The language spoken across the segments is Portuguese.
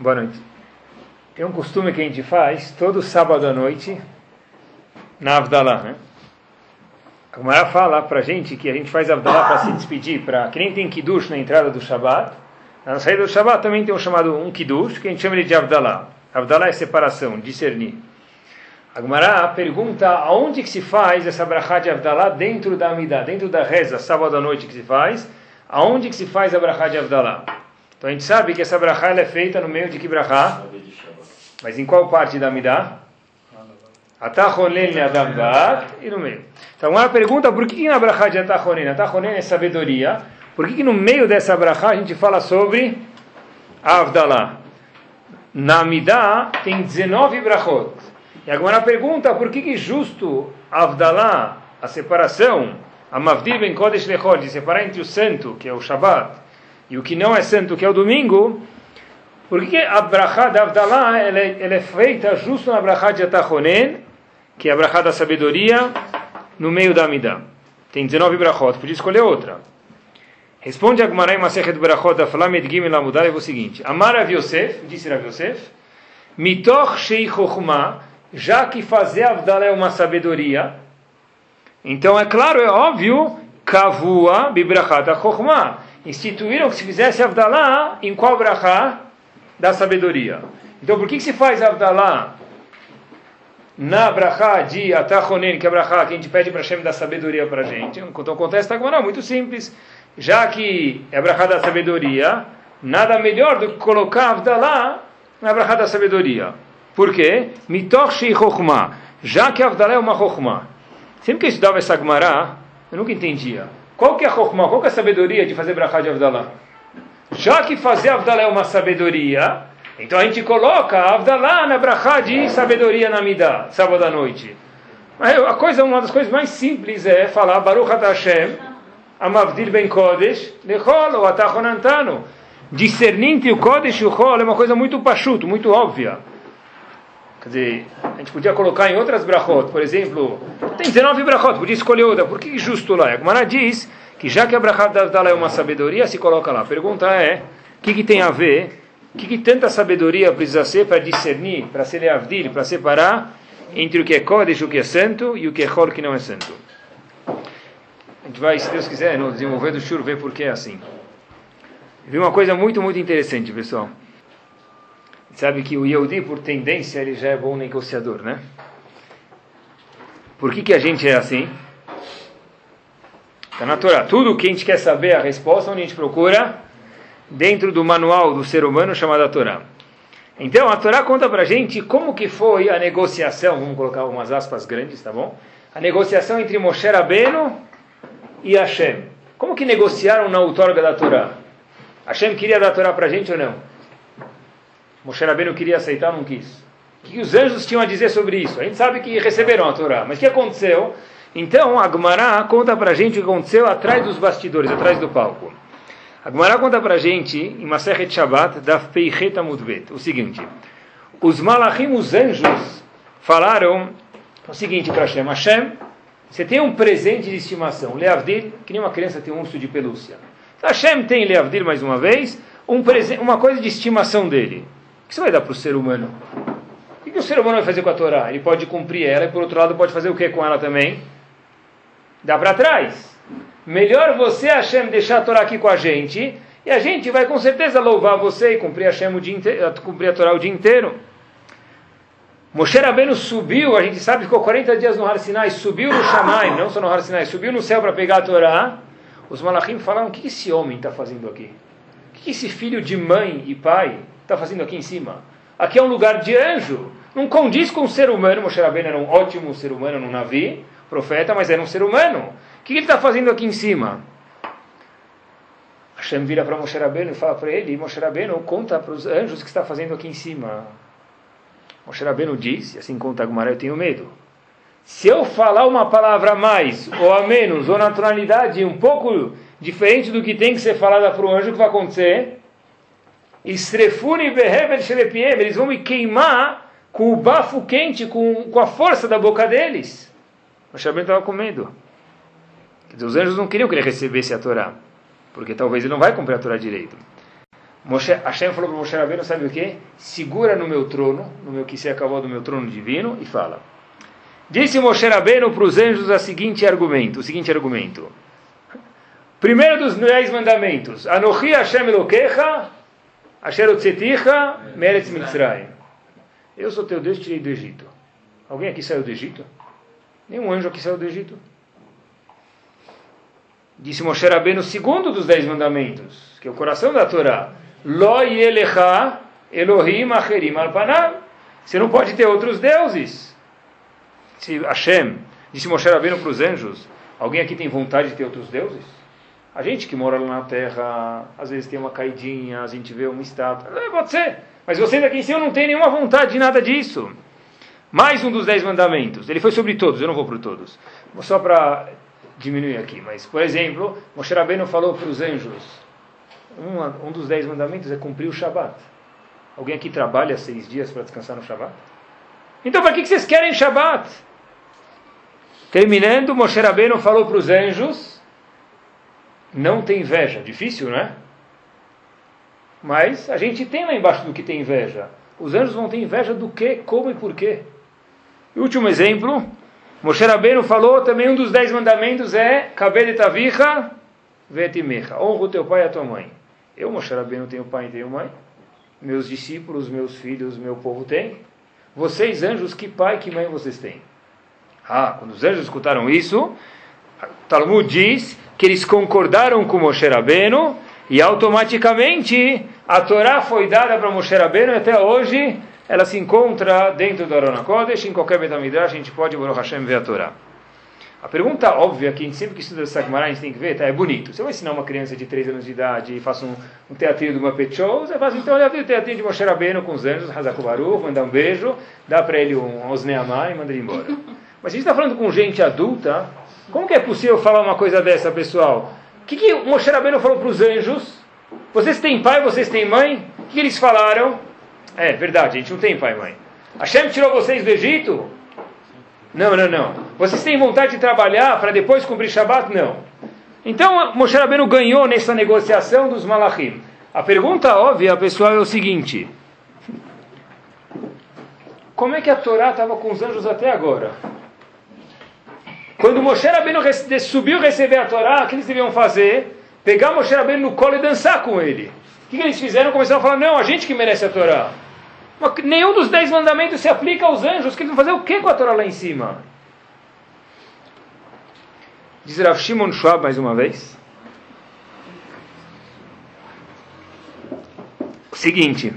Boa noite. Tem um costume que a gente faz todo sábado à noite na Avdalá, né? A Gemara fala pra gente que a gente faz Avdalá para se despedir, para que nem tem Kiddush na entrada do Shabat. Na saída do Shabat também tem um chamado um Kiddush, que a gente chama de Avdalá. Avdalá é separação, discernir. A Gemara pergunta aonde que se faz essa brachá de Avdalá dentro da Amidah, dentro da reza, sábado à noite que se faz, aonde que se faz a brachá de Avdalá? Então a gente sabe que essa brachá é feita no meio de que brachá? Mas em qual parte da Midah? Atachonen Adam e no meio. Então uma pergunta, por que na brachá de Atachonen? Atachonen é sabedoria. Por que, que no meio dessa brachá a gente fala sobre Avdalá? Na Midah tem 19 brachot. E agora a pergunta, por que, que justo Avdalá, a separação, a Mavdir ben Kodesh Lechol, de separar entre o santo, que é o Shabbat, e o que não é santo, que é o domingo, por que a brachá da Avdalá ela é, ela é feita justo na brachá de Atahonen, que é a brachá da sabedoria, no meio da Amidah? Tem 19 brachot, podia escolher outra. Responde a Gmarai Masechet Brachot da Flamed Gimel Amudar é o seguinte: Amar Rav Yosef, disse Rav Yosef, Mitoch Shei já que fazer Avdalá é uma sabedoria, então é claro, é óbvio, Kavua Bibrachat Chochma instituíram que se fizesse Avdalá em qual brachá? Da sabedoria. Então por que, que se faz Avdalá na brachá de Atachonen, que é a brachá que a gente pede para Hashem da sabedoria para a gente? Então acontece está muito simples. Já que é a brachá da sabedoria, nada melhor do que colocar Avdalá na brachá da sabedoria. Por quê? Chokhmah. Já que Avdalá é uma Chokhmah. Sempre que eu estudava essa Gemara, eu nunca entendia. Qual que é a Chokhmah? Qual que é a sabedoria de fazer brachá de Avdalá? Já que fazer Avdalá é uma sabedoria, então a gente coloca Avdalá na brachá de sabedoria na Midah, sábado à noite. A coisa, uma das coisas mais simples é falar Baruch Hashem, Amavdir Ben Kodesh, Lechol ou Atachonantano. Discernir entre o Kodesh e o Chol é uma coisa muito pachuto, muito óbvia. Quer dizer, a gente podia colocar em outras brachot, por exemplo, tem 19 brachot, podia escolher outra, por que justo lá? A Gemara diz que já que a brachot da Avdala é uma sabedoria, se coloca lá. A pergunta é, o que, que tem a ver, o que, que tanta sabedoria precisa ser para discernir, para ser leavdir, para separar entre o que é Kodesh, o que é santo, e o que é Chol, que não é santo. A gente vai, se Deus quiser, no desenvolver do Shur, ver por que é assim. Vi uma coisa muito, muito interessante, pessoal. Sabe que o Yehudi, por tendência, ele já é bom negociador, né? Por que, que a gente é assim? Está na Torá. Tudo que a gente quer saber a resposta, onde a gente procura? Dentro do manual do ser humano chamado a Torá. Então, a Torá conta pra gente como que foi a negociação, vamos colocar umas aspas grandes, tá bom? A negociação entre Moshe Rabbeinu e Hashem. Como que negociaram na outorga da Torá? Hashem queria dar a Torá pra gente ou não? Moshe Rabbeinu queria aceitar, não quis. O que os anjos tinham a dizer sobre isso? A gente sabe que receberam a Torá, mas o que aconteceu? Então, a Gemara conta para a gente o que aconteceu atrás dos bastidores, atrás do palco. A Gemara conta para a gente, em Masechet Shabbat, da Feichet Mudbet, o seguinte. Os malachim, os anjos, falaram o seguinte para Hashem. Hashem, você tem um presente de estimação, Leavdil, que nem uma criança tem um urso de pelúcia. Hashem tem Leavdil mais uma vez, um uma coisa de estimação dele que você vai dar para o ser humano? O que, o ser humano vai fazer com a Torá? Ele pode cumprir ela e, por outro lado, pode fazer o que com ela também? Dá para trás. Melhor você, Hashem, deixar a Torá aqui com a gente e a gente vai com certeza louvar você e cumprir, Hashem o dia inteiro, cumprir a Torá o dia inteiro. Moshe Rabbeinu subiu, a gente sabe, ficou 40 dias no Har Sinai, subiu no Shammai, não só no Har Sinai, subiu no céu para pegar a Torá. Os malachim falaram, o que esse homem está fazendo aqui? O que esse filho de mãe e pai está fazendo aqui em cima? Aqui é um lugar de anjo. Não condiz com o ser humano. Moshe Rabbeinu era um ótimo ser humano no navio, profeta, mas era um ser humano. O que ele está fazendo aqui em cima? Hashem vira para Moshe Rabbeinu e fala para ele, Moshe Rabbeinu, conta para os anjos o que está fazendo aqui em cima. Moshe Rabbeinu diz, e assim conta Agumara, eu tenho medo. Se eu falar uma palavra a mais, ou a menos, ou naturalidade um pouco diferente do que tem que ser falada para o anjo, o que vai acontecer? Estrefuni behevel shelepiem, eles vão me queimar com o bafo quente, com, com a força da boca deles. O Shabbat estava com medo. Os anjos não queriam que ele recebesse a Torá, porque talvez ele não vai cumprir a Torá direito. Moshe, Hashem falou para Moshe Rabbeinu, sabe o que? Segura no meu trono, no meu que se acabou do meu trono divino, e fala. Disse Moshe Rabbeinu para os anjos o seguinte argumento, o seguinte argumento. Primeiro dos dez mandamentos. Anochi Hashem Elokecha, Asher Otzeticha, Meretz Mitzrayim. Eu sou teu Deus, tirei do Egito. Alguém aqui saiu do Egito? Nenhum anjo aqui saiu do Egito. Disse Moshe Rabbeinu, segundo dos dez mandamentos, que é o coração da Torá. Lo yelecha Elohim acherim alpanav. Você não pode ter outros deuses. Se Hashem, disse Moshe Rabbeinu para os anjos, alguém aqui tem vontade de ter outros deuses? A gente que mora lá na terra, às vezes tem uma caidinha, a gente vê uma estátua. É, pode ser. Mas vocês aqui em cima não têm nenhuma vontade de nada disso. Mais um dos dez mandamentos. Ele foi sobre todos, eu não vou para todos. Só para diminuir aqui. Mas, por exemplo, Moshe Rabbeinu falou para os anjos, um, um dos dez mandamentos é cumprir o Shabat. Alguém aqui trabalha seis dias para descansar no Shabat? Então, para que vocês querem Shabat? Terminando, Moshe Rabbeinu falou para os anjos, não tem inveja. Difícil, não é? Mas a gente tem lá embaixo do que tem inveja. Os anjos vão ter inveja do que, como e por quê. E último exemplo, Moshe Rabbeinu falou também um dos dez mandamentos é Kabed tavicha vetimecha. Honra o teu pai e a tua mãe. Eu, Moshe Rabbeinu, tenho pai e tenho mãe. Meus discípulos, meus filhos, meu povo têm. Vocês, anjos, que pai e que mãe vocês têm? Ah, quando os anjos escutaram isso, Talmud diz que eles concordaram com Moshe Rabbeinu e automaticamente a Torá foi dada para Moshe Rabbeinu e até hoje ela se encontra dentro do Arona Kodesh, em qualquer Betamidrash a gente pode, Baruch Hashem, ver a Torá. A pergunta óbvia que a gente sempre que estuda essa a gente tem que ver, tá, é bonito. Se eu ensinar uma criança de 3 anos de idade e faço um, um teatrinho do Muppet Show, você assim, então olha, o teatrinho de Moshe Rabbeinu com os anjos, Hazaku Baruch, mandar um beijo, dá para ele um Osneamá e manda ele embora. Mas a gente está falando com gente adulta, como que é possível falar uma coisa dessa, pessoal? O que, que Moshe Rabbeinu falou para os anjos? Vocês têm pai, vocês têm mãe? O que, que eles falaram? É verdade, a gente não tem pai e mãe. Hashem tirou vocês do Egito? Não, não, não. Vocês têm vontade de trabalhar para depois cumprir Shabat? Não. Então, Moshe Rabbeinu ganhou nessa negociação dos Malachim. A pergunta óbvia, pessoal, é o seguinte. Como é que a Torá estava com os anjos até agora? Quando Moshe Rabbeinu subiu receber a Torá, o que eles deviam fazer? Pegar Moshe Rabbeinu no colo e dançar com ele. O que, eles fizeram? Começaram a falar, não, a gente que merece a Torá. Mas nenhum dos dez mandamentos se aplica aos anjos, que eles vão fazer o que com a Torá lá em cima? Diz Rav Shimon Schwab mais uma vez. O seguinte.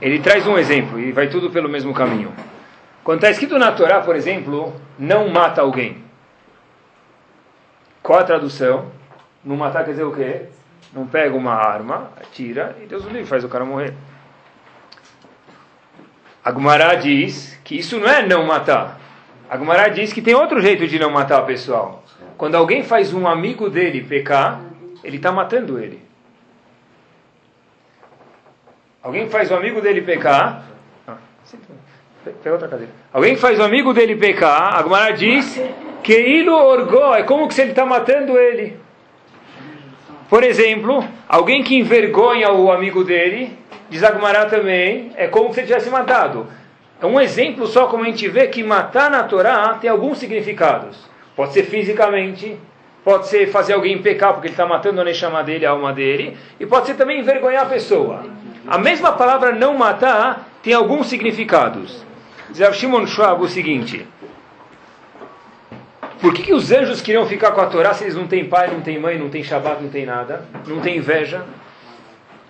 Ele traz um exemplo e vai tudo pelo mesmo caminho. Quando está escrito na Torá, por exemplo, não mata alguém. Qual a tradução? Não matar quer dizer o quê? Não pega uma arma, atira e Deus o livre, faz o cara morrer. A Gumará diz que isso não é não matar. A Gumará diz que tem outro jeito de não matar o pessoal. Quando alguém faz um amigo dele pecar, ele está matando ele. Alguém faz um amigo dele pecar, Pega outra cadeira. Alguém que faz o amigo dele pecar, a Gemara diz que ilo orgó, é como se ele está matando ele. Por exemplo, alguém que envergonha o amigo dele, diz a Gemara também, é como se ele tivesse matado. É um exemplo só como a gente vê que matar na Torá tem alguns significados. Pode ser fisicamente, pode ser fazer alguém pecar porque ele está matando a Neshama dele, a alma dele, e pode ser também envergonhar a pessoa. A mesma palavra não matar tem alguns significados. Diz Shimon Schwab o seguinte: Por que, que os anjos queriam ficar com a Torá se eles não têm pai, não têm mãe, não têm Shabbat, não têm nada, não têm inveja?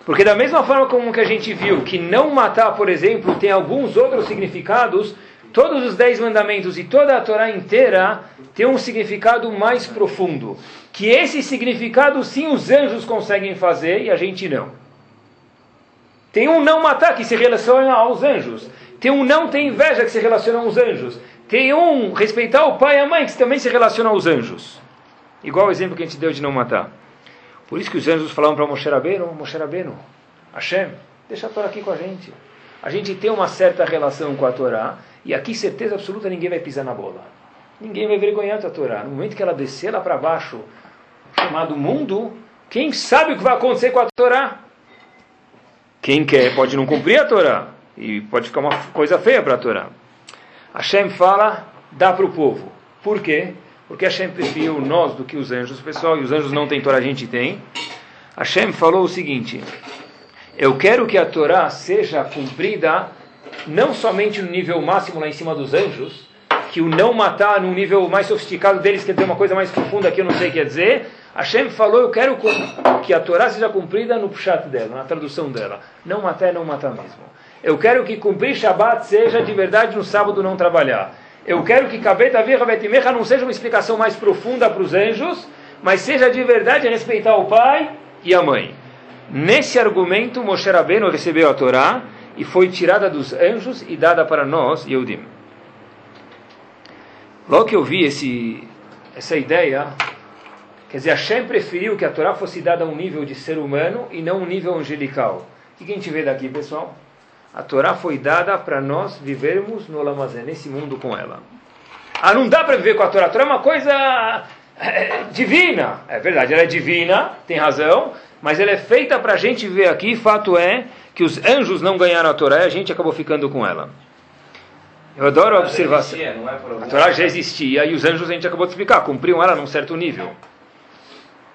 Porque da mesma forma como que a gente viu que não matar, por exemplo, tem alguns outros significados, todos os dez mandamentos e toda a Torá inteira tem um significado mais profundo. Que esse significado sim os anjos conseguem fazer e a gente não. Tem um não matar que se relaciona aos anjos. Tem um não ter inveja que se relaciona aos anjos. Tem um respeitar o pai e a mãe que também se relaciona aos anjos. Igual o exemplo que a gente deu de não matar. Por isso que os anjos falavam para Moshe Rabbeinu, Moshe Rabbeinu, Hashem, deixa a Torá aqui com a gente. A gente tem uma certa relação com a Torá, e aqui certeza absoluta ninguém vai pisar na bola. Ninguém vai vergonhar a Torá. No momento que ela descer lá para baixo, chamado mundo, Quem sabe o que vai acontecer com a Torá? Quem quer pode não cumprir a Torá. E pode ficar uma coisa feia para a Torá. Hashem fala, dá para o povo. Por quê? Porque Hashem preferiu nós do que os anjos, pessoal, e os anjos não têm Torá, a gente tem. Hashem falou o seguinte: Eu quero que a Torá seja cumprida não somente no nível máximo lá em cima dos anjos, que o não matar no nível mais sofisticado deles quer dizer uma coisa mais profunda que eu não sei o que quer dizer. Hashem falou: Eu quero que a Torá seja cumprida no pshat dela, na tradução dela. Não matar é não matar mesmo. Eu quero que cumprir Shabbat seja de verdade no sábado não trabalhar. Eu quero que Kabeta Virra não seja uma explicação mais profunda para os anjos, mas seja de verdade respeitar o pai e a mãe. Nesse argumento, Moshe Rabbeinu recebeu a Torá e foi tirada dos anjos e dada para nós, Yehudim. Logo que eu vi esse, essa ideia, quer dizer, Hashem preferiu que a Torá fosse dada a um nível de ser humano e não um nível angelical. O que a gente vê daqui, pessoal? A Torá foi dada para nós vivermos no Lamazé, nesse mundo com ela. Ah, não dá para viver com a Torá. A Torá é uma coisa é, divina. É verdade, ela é divina, tem razão, mas ela é feita para a gente viver aqui. Fato é que os anjos não ganharam a Torá e a gente acabou ficando com ela. Eu adoro a observação. É a Torá já existia e os anjos a gente acabou de explicar, cumpriam ela num certo nível.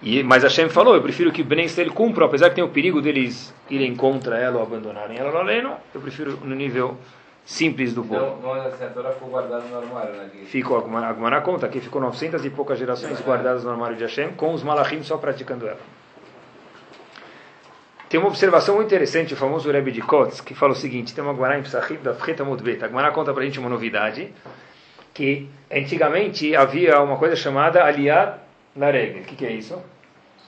E, mas Hashem falou, eu prefiro que Ben Israel cumpra, apesar que tem o perigo deles irem contra ela ou abandonarem ela Loleno, eu prefiro no nível simples do povo. Então, assim, a Torá ficou guardada no armário, né? Ficou, a Gumara conta que ficou 900 e poucas gerações guardadas no armário de Hashem, com os malachim só praticando ela. Tem uma observação muito interessante, o famoso Rebbe de Kotz, que fala o seguinte, tem uma Gumara em Psachim da Freta Mudbet. A Gumara conta para a gente uma novidade, que antigamente havia uma coisa chamada Aliyah Laregel. O que, que é isso?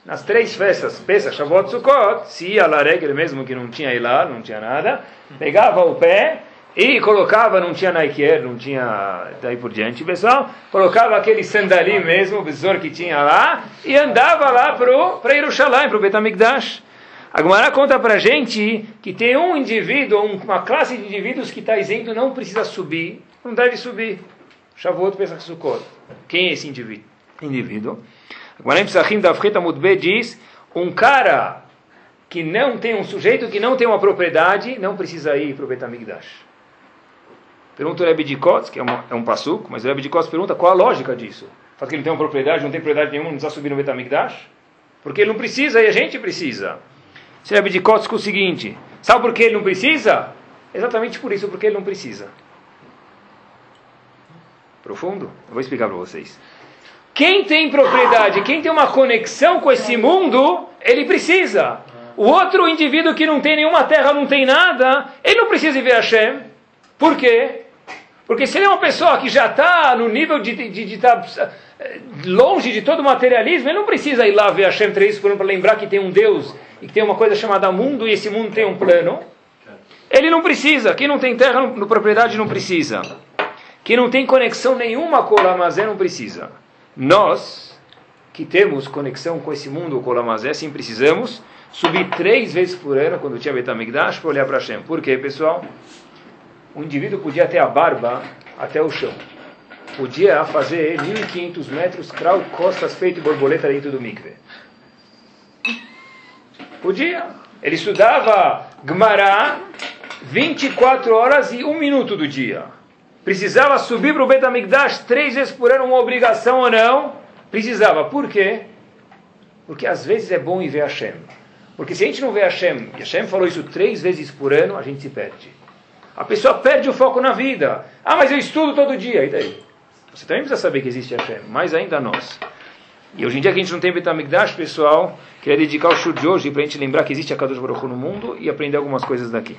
Nas três festas, Pesach, Shavuot, Sukkot, se ia Laregel mesmo que não tinha Ilá, não tinha nada, pegava o pé e colocava, não tinha Nike não tinha daí por diante, pessoal, colocava aquele sandalim mesmo, o besouro que tinha lá, e andava lá para Yerushalayim, para o Betamigdash. A Gemara conta para gente que tem um indivíduo, uma classe de indivíduos que está isento, não precisa subir, não deve subir. Shavuot, Pesach, Sukkot. Quem é esse indivíduo? Indivíduo. Agora em Psachim da Freta Mudbe diz, um cara que não tem um sujeito que não tem uma propriedade, não precisa ir para o Betamigdash. Pergunta o Rebbe de Kotz, que é, uma, é um passuco, mas o Rebbe de Kotz pergunta qual a lógica disso. Fala que ele tem uma propriedade, não tem propriedade nenhuma, não precisa subir no Betamigdash? Porque ele não precisa e a gente precisa. Se Rebbe de Kotz com o seguinte, sabe por que ele não precisa? Exatamente por isso, porque ele não precisa. Profundo? Eu vou explicar para vocês. Quem tem propriedade, quem tem uma conexão com esse mundo, ele precisa. O outro indivíduo que não tem nenhuma terra, não tem nada, ele não precisa ver Hashem. Por quê? Porque se ele é uma pessoa que já está no nível de estar eh, longe de todo materialismo, ele não precisa ir lá ver Hashem três por um para lembrar que tem um Deus e que tem uma coisa chamada mundo e esse mundo tem um plano. Ele não precisa. Quem não tem terra, no propriedade, não precisa. Quem não tem conexão nenhuma com o Lamazé, não precisa. Nós, que temos conexão com esse mundo, com o Lamazé, sim precisamos subir três vezes por ano, quando tinha Betamigdash, para olhar para Hashem. Por quê, pessoal? O indivíduo podia ter a barba até o chão. Podia fazer 1.500 metros, crau, costas, feito borboleta dentro do mikve. Podia. Ele estudava Gmará 24 horas e um minuto do dia precisava subir para o Betamigdash três vezes por ano, uma obrigação ou não? Precisava. Por quê? Porque às vezes é bom ir ver Hashem. Porque se a gente não vê Hashem, e Hashem falou isso três vezes por ano, a gente se perde. A pessoa perde o foco na vida. Ah, mas eu estudo todo dia. E daí? Você também precisa saber que existe Hashem, mais ainda nós. E hoje em dia que a gente não tem Betamigdash, pessoal, queria dedicar o show de hoje para a gente lembrar que existe a Kadosh Baruch no mundo e aprender algumas coisas daqui.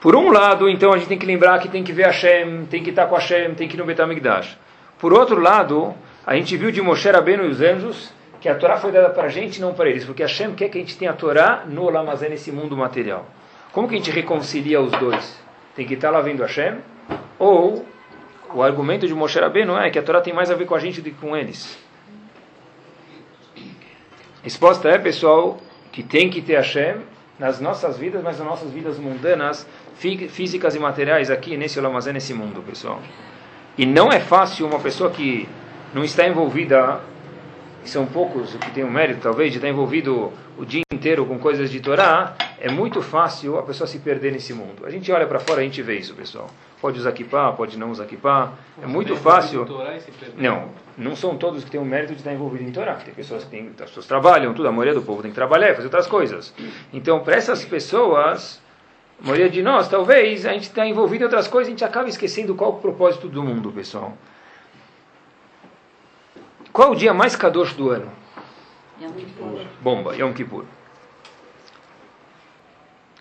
Por um lado, então, a gente tem que lembrar que tem que ver Hashem, tem que estar com Hashem, tem que ir no Betamigdash. Por outro lado, a gente viu de Moshe Rabbeinu e os anjos que a Torá foi dada para a gente não para eles, porque Hashem quer que a gente tenha a Torá no Olamazé, nesse mundo material. Como que a gente reconcilia os dois? Tem que estar lá vendo Hashem? Ou o argumento de Moshe Rabbeinu é que a Torá tem mais a ver com a gente do que com eles? Resposta é, pessoal, que tem que ter Hashem nas nossas vidas, mas nas nossas vidas mundanas, físicas e materiais aqui nesse Olamazé, nesse mundo, pessoal. E não é fácil uma pessoa que não está envolvida e são poucos que tem o mérito, talvez, de estar envolvido o dia inteiro com coisas de Torá, é muito fácil a pessoa se perder nesse mundo. A gente olha para fora a gente vê isso, pessoal. Pode usar kippah, pode não usar kippah. É muito fácil. Não, não são todos que têm o mérito de estar envolvido em Torá. Tem pessoas que têm, as pessoas trabalham, tudo, a maioria do povo tem que trabalhar, fazer outras coisas. Então, para essas pessoas, a maioria de nós, talvez, a gente está envolvido em outras coisas, a gente acaba esquecendo qual o propósito do mundo, pessoal. Qual o dia mais kadosh do ano? Yom Kippur. Bomba, Yom Kippur.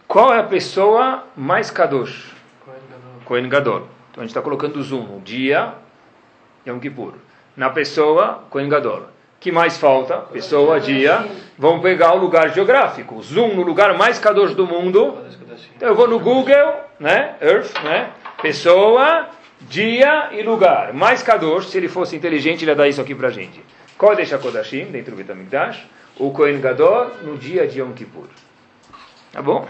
Qual é a pessoa mais kadosh? Kohen Gadol. Então a gente está colocando o zoom no dia Yom Kippur. Na pessoa, Kohen Gadol. que mais falta? Pessoa, dia. Vamos pegar o lugar geográfico. Zoom no lugar mais kadosh do mundo. Então eu vou no Google, né? Earth, né? Pessoa, dia e lugar. Mais kadosh, se ele fosse inteligente, ele ia dar isso aqui pra gente. Kodesh HaKodashim, dentro do Betamigdash. O Kohen Gadol no dia de Yom Kippur. Tá bom?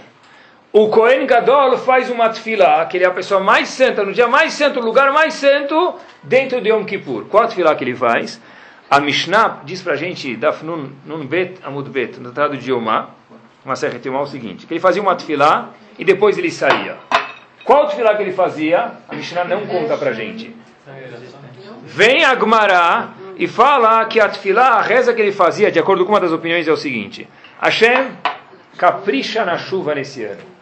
O Kohen Gadol faz uma tefilá, que ele é a pessoa mais santa, no dia mais santo, o lugar mais santo, dentro de Yom Kippur. Qual a tefilá que ele faz? A Mishnah diz pra gente, Daf Nun, Bet Amud Bet, no tratado de Yomá, uma serra Yomá, o seguinte, que ele fazia uma tefilá e depois ele saía. Qual tefilá que ele fazia? A Mishnah não conta pra gente. Vem a Gemara e fala que a tefilá, a reza que ele fazia, de acordo com uma das opiniões, é o seguinte. Hashem, capricha na chuva nesse ano.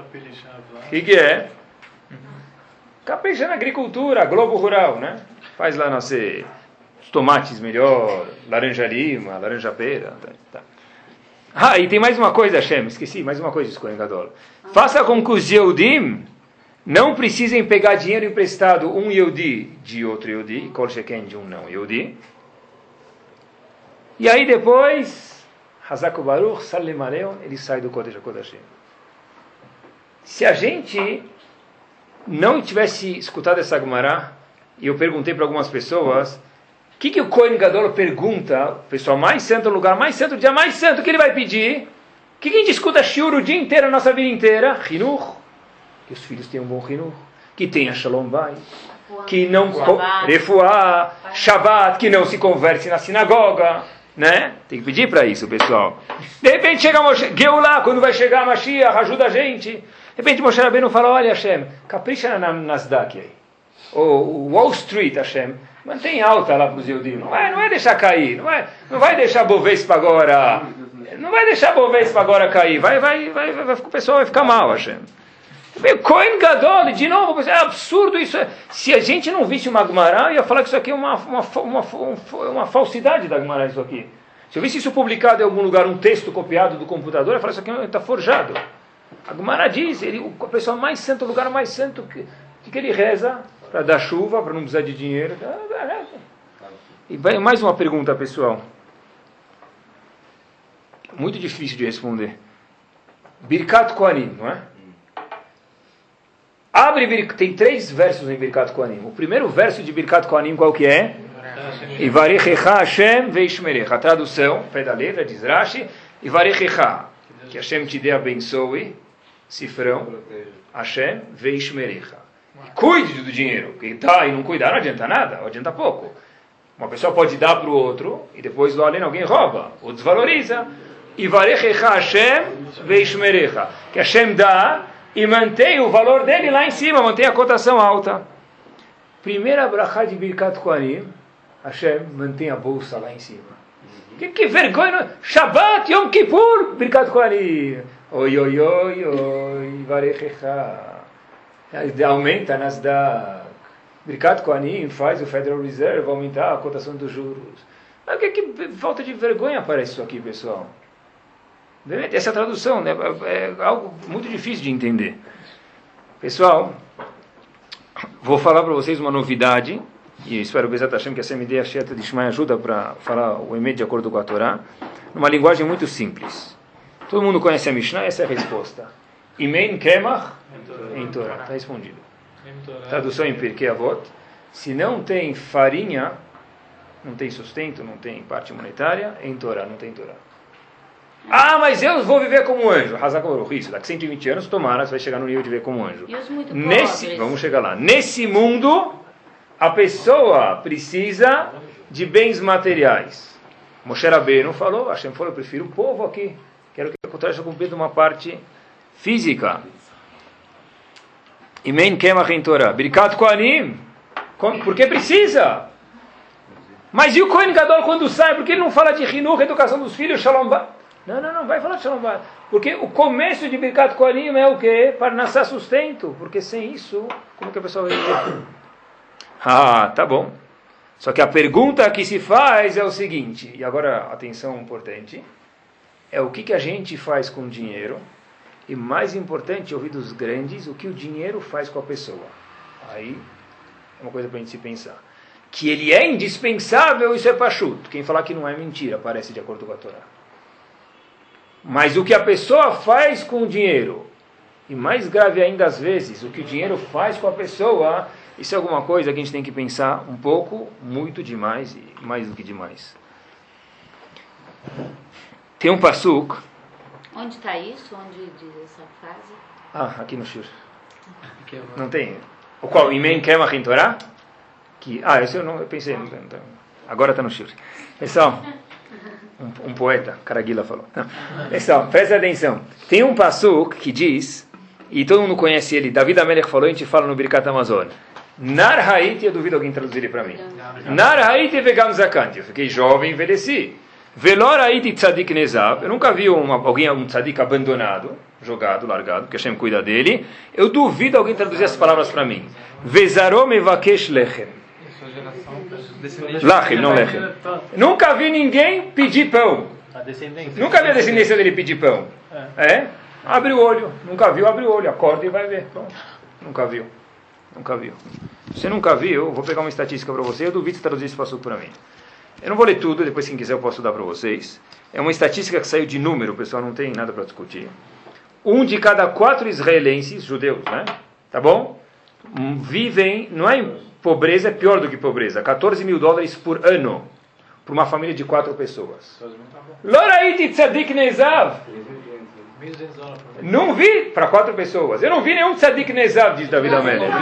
O que, que é? Capricha na agricultura, Globo Rural, né? Faz lá nascer tomates melhor, laranja lima, laranja pera. Tá, tá. Ah, e tem mais uma coisa, Hashem, esqueci, mais uma coisa, Escolhem Gadol. Faça com que os Yehudim não precisem pegar dinheiro emprestado um Yehudi de outro Yehudi, Kol de um não Yehudi. E aí depois, Hazako Baruch, Salim Aleon, ele sai do Kodesh HaKodashim. Se a gente não tivesse escutado essa Gemara, e eu perguntei para algumas pessoas, o que, que o Kohen Gadol pergunta, o pessoal mais santo, o lugar mais santo, o dia mais santo, o que ele vai pedir? O que, que a gente escuta shiur o dia inteiro, a nossa vida inteira? Hinur. Que os filhos tenham um bom hinur. Que tenha shalom bay. Que não... Refuá. Shabbat. Que não se converte na sinagoga. Né? Tem que pedir para isso, pessoal. De repente chega Moshe, Geulah, quando vai chegar a Mashiach, ajuda a gente. Repente Moshe Rabbeinu fala, olha Hashem, capricha na Nasdaq aí. Ou Wall Street, Hashem, mantém alta lá para os Yehudim. Não vai, não vai deixar cair, não vai, não vai deixar Bovespa agora, não vai deixar Bovespa agora cair. Vai, vai, vai, vai, o pessoal vai ficar mal, Hashem. Cohen Gadol, de novo, é absurdo isso. Se a gente não visse uma Gemara, eu ia falar que isso aqui é uma, uma, uma, uma falsidade da Gemara, isso aqui. Se eu visse isso publicado em algum lugar, um texto copiado do computador, eu ia falar isso aqui está forjado. A Gemara diz, ele, o pessoal mais santo, o lugar mais santo, que, que ele reza para dar chuva, para não precisar de dinheiro. E vai, mais uma pergunta, pessoal. Muito difícil de responder. Birkat Koanim, não é? Abre, tem três versos em Birkat Koanim. O primeiro verso de Birkat Koanim qual que é? Ivarechecha Hashem veishmerecha. A tradução, pé da letra, diz Rashi. Ivarechecha. Que Hashem te dê abençoe. Cifrão. Hashem veishmerecha. Cuide do dinheiro. Porque tá e não cuidar não adianta nada. Adianta pouco. Uma pessoa pode dar para o outro e depois lá além alguém rouba ou desvaloriza. Ivarechecha Hashem veishmerecha. Que Hashem dá e mantém o valor dele lá em cima, mantém a cotação alta. Primeira brachá de Birkat Kohanim, Hashem mantém a bolsa lá em cima. Que, que vergonha! Shabbat, Yom Kippur, Birkat Kohanim. Oi, oi, oi, oi, varechecha. Aumenta nas da Birkat Kohanim faz o Federal Reserve aumentar a cotação dos juros. Mas que, que falta de vergonha parece isso aqui, pessoal. Essa tradução né, é algo muito difícil de entender. Pessoal, vou falar para vocês uma novidade, e espero Bezat que essa me dê a Sheta de Shmai ajuda para falar o Emet de acordo com a Torá, numa linguagem muito simples. Todo mundo conhece a Mishnah, essa é a resposta. Imen Kemach em Torá. Está respondido. Tradução em Pirkei Avot. Se não tem farinha, não tem sustento, não tem parte monetária, em Torá, não tem Torá. Ah, mas eu vou viver como anjo. Hazakoruch, isso, daqui 120 anos, tomara, você vai chegar no nível de viver como anjo. E os muito Nesse, pobres? vamos chegar lá. Nesse mundo, a pessoa precisa de bens materiais. Moshe Rabbeinu falou, Hashem falou, eu prefiro o povo aqui. Torá seja cumprida uma parte física. Imen Kemach Torah. Birkat Koanim. Por que precisa? Mas e o Kohen Gadol quando sai? Por que ele não fala de Hinuch, educação dos filhos, Shalom Ba? Não, não, não, vai falar de Shalom Ba. Porque o começo de Birkat Koanim é o quê? Para nascer sustento. Porque sem isso, como que a pessoa vai viver? Ah, tá bom. Só que a pergunta que se faz é o seguinte, e agora atenção importante, é o que, que a gente faz com o dinheiro, e mais importante, ouvir dos grandes, o que o dinheiro faz com a pessoa. Aí é uma coisa para a gente se pensar. Que ele é indispensável, isso é pachuto. Quem falar que não é mentira, parece de acordo com a Torá. Mas o que a pessoa faz com o dinheiro, e mais grave ainda às vezes, o que o dinheiro faz com a pessoa, isso é alguma coisa que a gente tem que pensar um pouco, muito demais e mais do que demais. Tem um pasuk. Onde está isso? Onde diz essa frase? Ah, aqui no Shur. Não tem. O qual? Imen Kemach Torah? Que, ah, esse eu não eu pensei. Não, não, agora está no Shur. Pessoal, um, um poeta, Caraguila falou. Pessoal, presta atenção. Tem um pasuk que diz, e todo mundo conhece ele, David Amelech falou, a gente fala no Birkat Amazon. Nar Haiti, eu duvido alguém traduzir ele para mim. Nar Haiti vegam zakant. Eu fiquei jovem, envelheci. Velor Haiti tzadik nezav. Eu nunca vi uma, alguém, um tzadik abandonado, jogado, largado, porque Hashem cuida dele. Eu duvido alguém traduzir essas palavras para mim. Vezarom evakesh lechem. Lachem, não lechem. Nunca vi ninguém pedir pão. Nunca vi a descendência dele pedir pão. É? Abre o olho. Nunca viu, abre o olho. Acorda e vai ver. Pronto. Nunca viu. Nunca viu. Você nunca viu, vou pegar uma estatística para você. Eu duvido se traduzir passo para mim. Eu não vou ler tudo, depois quem quiser eu posso dar para vocês. É uma estatística que saiu de número, o pessoal não tem nada para discutir. Um de cada quatro israelenses, judeus, né? Tá bom? Vivem, não é pobreza, é pior do que pobreza. 14 mil dólares por ano. Para uma família de quatro pessoas. Loraiti tzadik nezav. Não vi para quatro pessoas. Eu não vi nenhum tzadik nezav, diz David Amelech.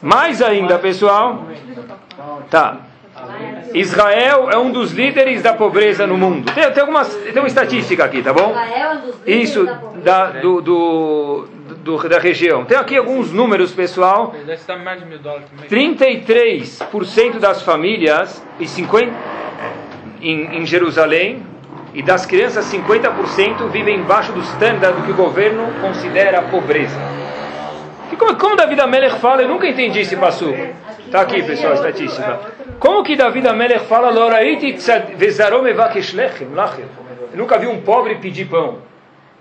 Mais ainda, pessoal. Tá. Israel é um dos líderes da pobreza no mundo. Tem, tem, algumas, tem uma estatística aqui, tá bom? Isso, da, do, do, do, da região. Tem aqui alguns números, pessoal. 33% das famílias e 50, em, em Jerusalém e das crianças 50% vivem embaixo do standard do que o governo considera pobreza. E como, como David Amelech fala, eu nunca entendi esse passo. Está aqui, pessoal, a estatística. Como que David Amelech fala, eu nunca vi um pobre pedir pão.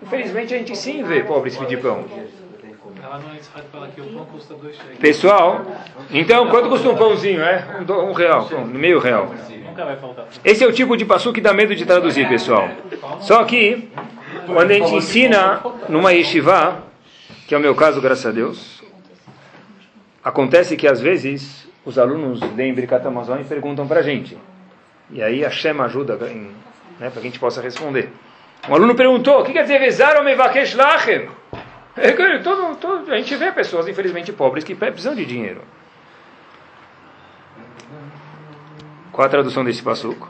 Infelizmente a gente sim vê pobres pedir pão. Pessoal, então quanto custa um pãozinho? É um, um real, um, meio real. Esse é o tipo de passo que dá medo de traduzir, pessoal. Só que, quando a gente ensina numa yeshiva, que é o meu caso, graças a Deus, acontece que às vezes os alunos leem Birkat Amazon e perguntam para a gente. E aí a Shem ajuda né, para que a gente possa responder. Um aluno perguntou, o que quer dizer Vezar ou Mevakesh Lachem? Todo, todo, a gente vê pessoas, infelizmente, pobres que precisam de dinheiro. Qual a tradução desse passuco?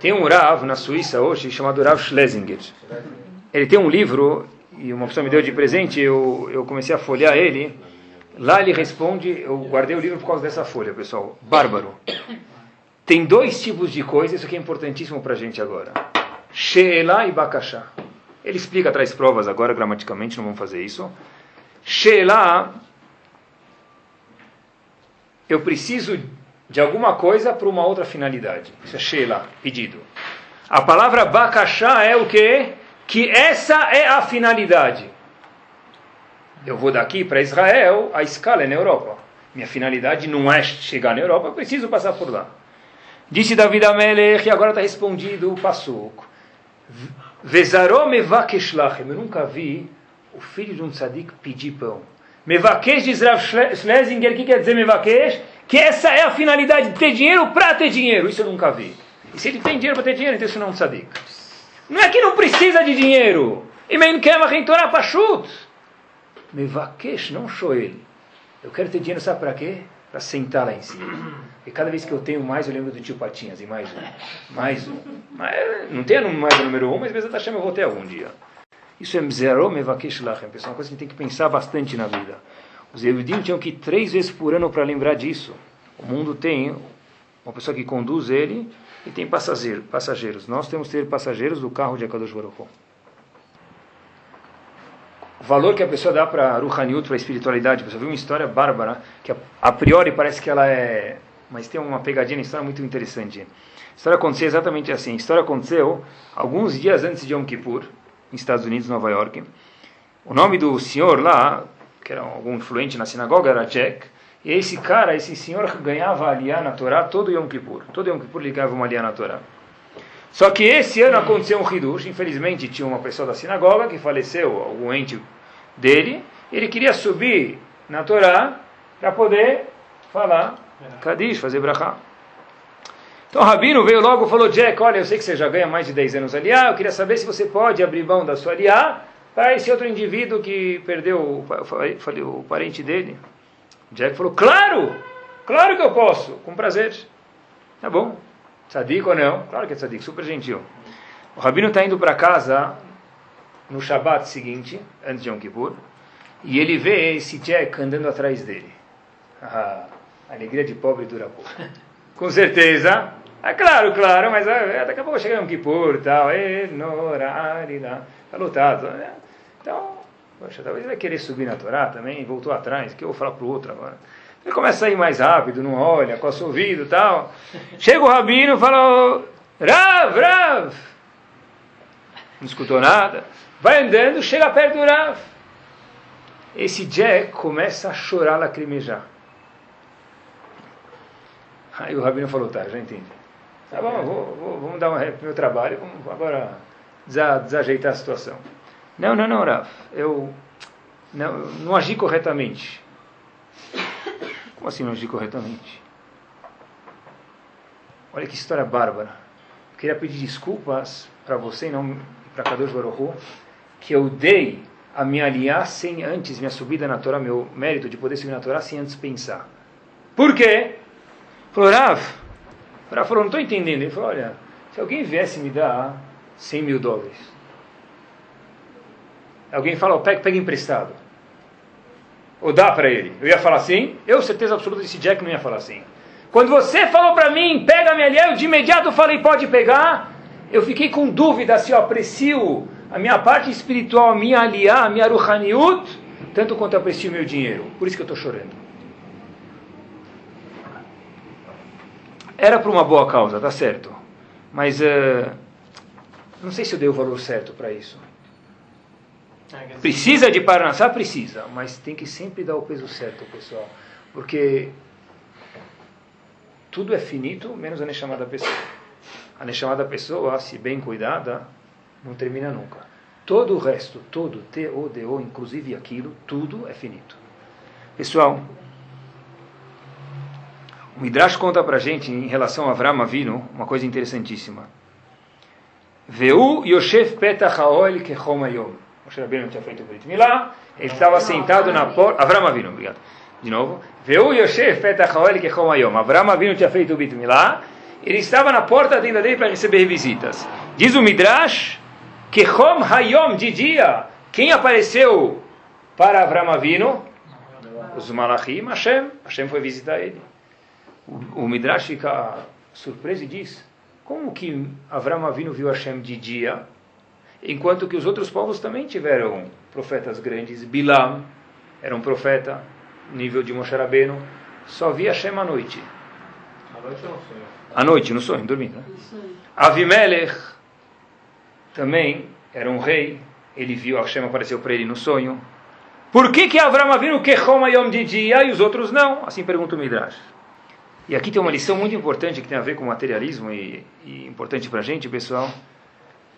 Tem um Rav na Suíça hoje chamado Rav Schlesinger. Ele tem um livro, e uma pessoa me deu de presente, eu, eu comecei a folhear ele. Lá ele responde, eu guardei o livro por causa dessa folha, pessoal. Bárbaro. Tem dois tipos de coisas, isso aqui é importantíssimo para a gente agora. Sheela e Bakashá. Ele explica, traz provas agora, gramaticamente, não vamos fazer isso. Sheela, eu preciso de alguma coisa para uma outra finalidade. Isso é Sheela, pedido. A palavra Bakashá é o que? Que essa é a finalidade. Eu vou daqui para Israel, a escala é na Europa. Minha finalidade não é chegar na Europa, eu preciso passar por lá. Disse David Amelech, e agora está respondido o Passuco. Vezarom mevakesh lachem. Eu nunca vi o filho de um tzadik pedir pão. Mevakesh diz Rav Schlesinger, o que quer dizer mevakesh? Que essa é a finalidade de ter dinheiro para ter dinheiro. Isso eu nunca vi. E se ele tem dinheiro para ter dinheiro, então isso não é um tzadik. Não é que não precisa de dinheiro. E men kemach em Torah. Mevakesh, não shoel. Eu quero ter dinheiro, sabe para quê? para sentar lá em cima. E cada vez que eu tenho mais, eu lembro do tio Patinhas, e mais um, mais um. Mas, não tem mais o número um, mas Bezat Hashem eu vou ter algum dia. Isso é Mzeró Mevakesh Lachem, pessoal, uma coisa que a gente tem que pensar bastante na vida. Os Yehudim tinham que ir três vezes por ano para lembrar disso. O mundo tem uma pessoa que conduz ele e tem passageiro, passageiros. Nós temos que ter passageiros do carro de Akadosh Baruch O valor que a pessoa dá para Ruhaniut, para a espiritualidade. Você viu uma história bárbara, que a, priori parece que ela é... Mas tem uma pegadinha na história muito interessante. A história aconteceu exatamente assim. A história aconteceu alguns dias antes de Yom Kippur, nos Estados Unidos, Nova York. O nome do senhor lá, que era algum influente na sinagoga, era Jack. E esse cara, esse senhor, ganhava aliá na Torá todo Yom Kippur. Todo Yom Kippur ele ganhava uma aliá na Torá. Só que esse ano aconteceu um hidush. Infelizmente tinha uma pessoa da sinagoga que faleceu, algum ente dele. Ele queria subir na Torá para poder falar Kadish, fazer brachá. Então o Rabino veio logo e falou, Jack, olha, eu sei que você já ganha mais de 10 anos aliá, eu queria saber se você pode abrir mão da sua aliá para esse outro indivíduo que perdeu o, o, o parente dele. Jack falou, claro, claro que eu posso, com prazer. Tá bom, tzadik ou não? Claro que é tzadik, super gentil. O Rabino está indo para casa no Shabat seguinte, antes de Yom Kippur, e ele vê esse Jack andando atrás dele. Ah, alegria de pobre dura pouco. Com certeza, é claro, claro, mas é, daqui a pouco chega um Kippur e tal, está lotado. Né? Então, poxa, talvez ele vai querer subir na Torá também, voltou atrás, que eu vou falar para o outro agora. Ele começa a ir mais rápido, não olha, coça o ouvido e tal. Chega o rabino e fala, Rav, Rav. Não escutou nada. Vai andando, chega perto do Rav. Esse Jack começa a chorar, lacrimejar. Aí o rabino falou, tá, já entendi. Tá bom, vou, vou, vamos dar uma ré pro meu trabalho, vamos agora desajeitar a situação. Não, não, não, Rav, eu não, não agi corretamente. Como assim não agi corretamente? Olha que história bárbara. Eu queria pedir desculpas para você e não para Kadosh Baruch que eu dei a minha aliança sem antes, minha subida na Torá, meu mérito de poder subir na Torá sem antes pensar. Por quê? Falou, Rav, Rav falou, não estou entendendo. Ele falou, olha, se alguém viesse me dar 100 mil dólares, alguém fala, oh, pega, pega emprestado, ou dá para ele, eu ia falar assim? Eu, certeza absoluta, esse Jack não ia falar assim. Quando você falou para mim, pega minha aliança, eu de imediato falei, pode pegar, eu fiquei com dúvida se eu aprecio a minha parte espiritual, a minha aliá, a minha ruhaniut, tanto quanto eu aprecio o meu dinheiro. Por isso que eu estou chorando. Era por uma boa causa, tá certo. Mas uh, não sei se eu dei o valor certo para isso. Precisa de Parnassá? Precisa, mas tem que sempre dar o peso certo, pessoal. Porque tudo é finito, menos a Neshama da pessoa. A Neshama da pessoa, se bem cuidada, não termina nunca. Todo o resto, todo, T-O-D-O, inclusive aquilo, tudo é finito. Pessoal, o Midrash conta para gente, em relação a Avram Avinu, uma coisa interessantíssima. Veu Yosef Petach Haoel Kechom Ayom. Moshe Rabbeinu tinha feito o Brit Milá, ele estava sentado na porta... Avram Avinu, obrigado. De novo. Veu Yosef Petach Haoel Kechom Ayom. Avram Avinu tinha feito o Brit Milá, ele estava na porta da tenda dele para receber visitas. Diz o Midrash, Kechom Hayom, de dia. Quem apareceu para Avram Avinu? Os Malachim, Hashem. Hashem foi visitar ele o Midrash fica surpreso e diz: como que Avram Avinu viu Hashem de dia, enquanto que os outros povos também tiveram profetas grandes? Bilam era um profeta, nível de Moshe Rabbeinu, só via Hashem à noite. À noite no sonho? À noite, no sonho, dormindo. Né? Avimelech também era um rei, ele viu Hashem apareceu para ele no sonho. Por que que Avram Avinu quechom ayom de dia e os outros não? Assim pergunta o Midrash. E aqui tem uma lição muito importante que tem a ver com materialismo e, e importante para a gente, pessoal.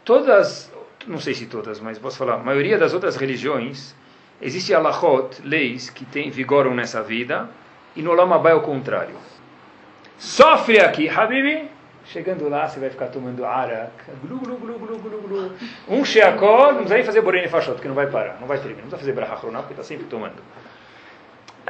Todas, não sei se todas, mas posso falar, a maioria das outras religiões, existe alahot, leis que tem, vigoram nessa vida, e no Lama é o contrário. Sofre aqui, Habibi, chegando lá você vai ficar tomando arak, glu, glu, glu, glu, glu, glu. Um sheakol, não precisa nem fazer borene fachot, porque não vai parar, não vai terminar, não precisa fazer brachachroná, porque está sempre tomando.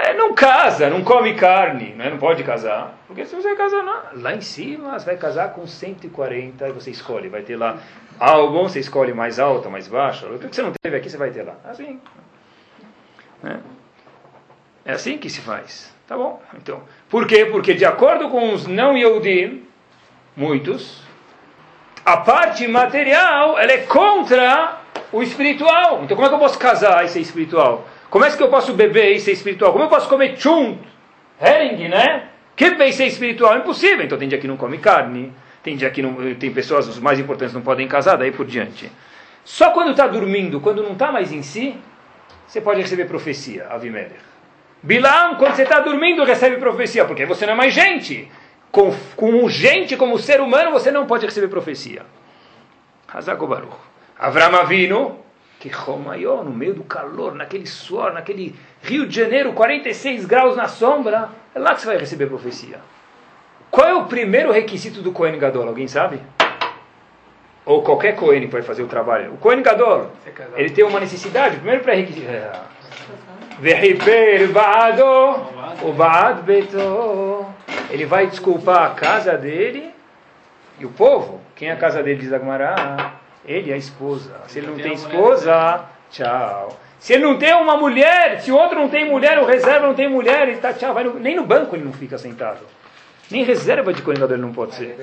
É, não casa, não come carne, né? não pode casar. Porque se você casar não, lá em cima, você vai casar com 140 e você escolhe. Vai ter lá algo, você escolhe mais alta, mais baixa. O que você não teve aqui, você vai ter lá. Assim. Né? É assim que se faz. Tá bom. Então, por quê? Porque de acordo com os não Yehudim, muitos, a parte material ela é contra o espiritual. Então como é que eu posso casar e ser espiritual? Como é que eu posso beber e ser espiritual? Como eu posso comer chunt, herring, né? Que bem ser espiritual? Impossível. Então tem dia que não come carne, tem dia que não, tem pessoas, os mais importantes não podem casar, daí por diante. Só quando está dormindo, quando não está mais em si, você pode receber profecia, Avimelech. Bilam, quando você está dormindo, recebe profecia, porque você não é mais gente. Com, com gente, como ser humano, você não pode receber profecia. Hazako Baruch. Avram Avinu, que Romaió, no meio do calor, naquele suor, naquele Rio de Janeiro, 46 graus na sombra, é lá que você vai receber profecia. Qual é o primeiro requisito do Kohen Gadol? Alguém sabe? Ou qualquer Kohen vai fazer o trabalho. O Kohen Gadol, ele tem uma necessidade, o primeiro pré-requisito. Baado, o Baad Beto. Ele vai desculpar a casa dele e o povo. Quem é a casa dele, diz Agmará? Ele é a esposa. Se ele não tem esposa, tchau. Se ele não tem uma mulher, se o outro não tem mulher, o reserva não tem mulher, ele está tchau. No, nem no banco ele não fica sentado. Nem reserva de Cohen Gadol não pode ser.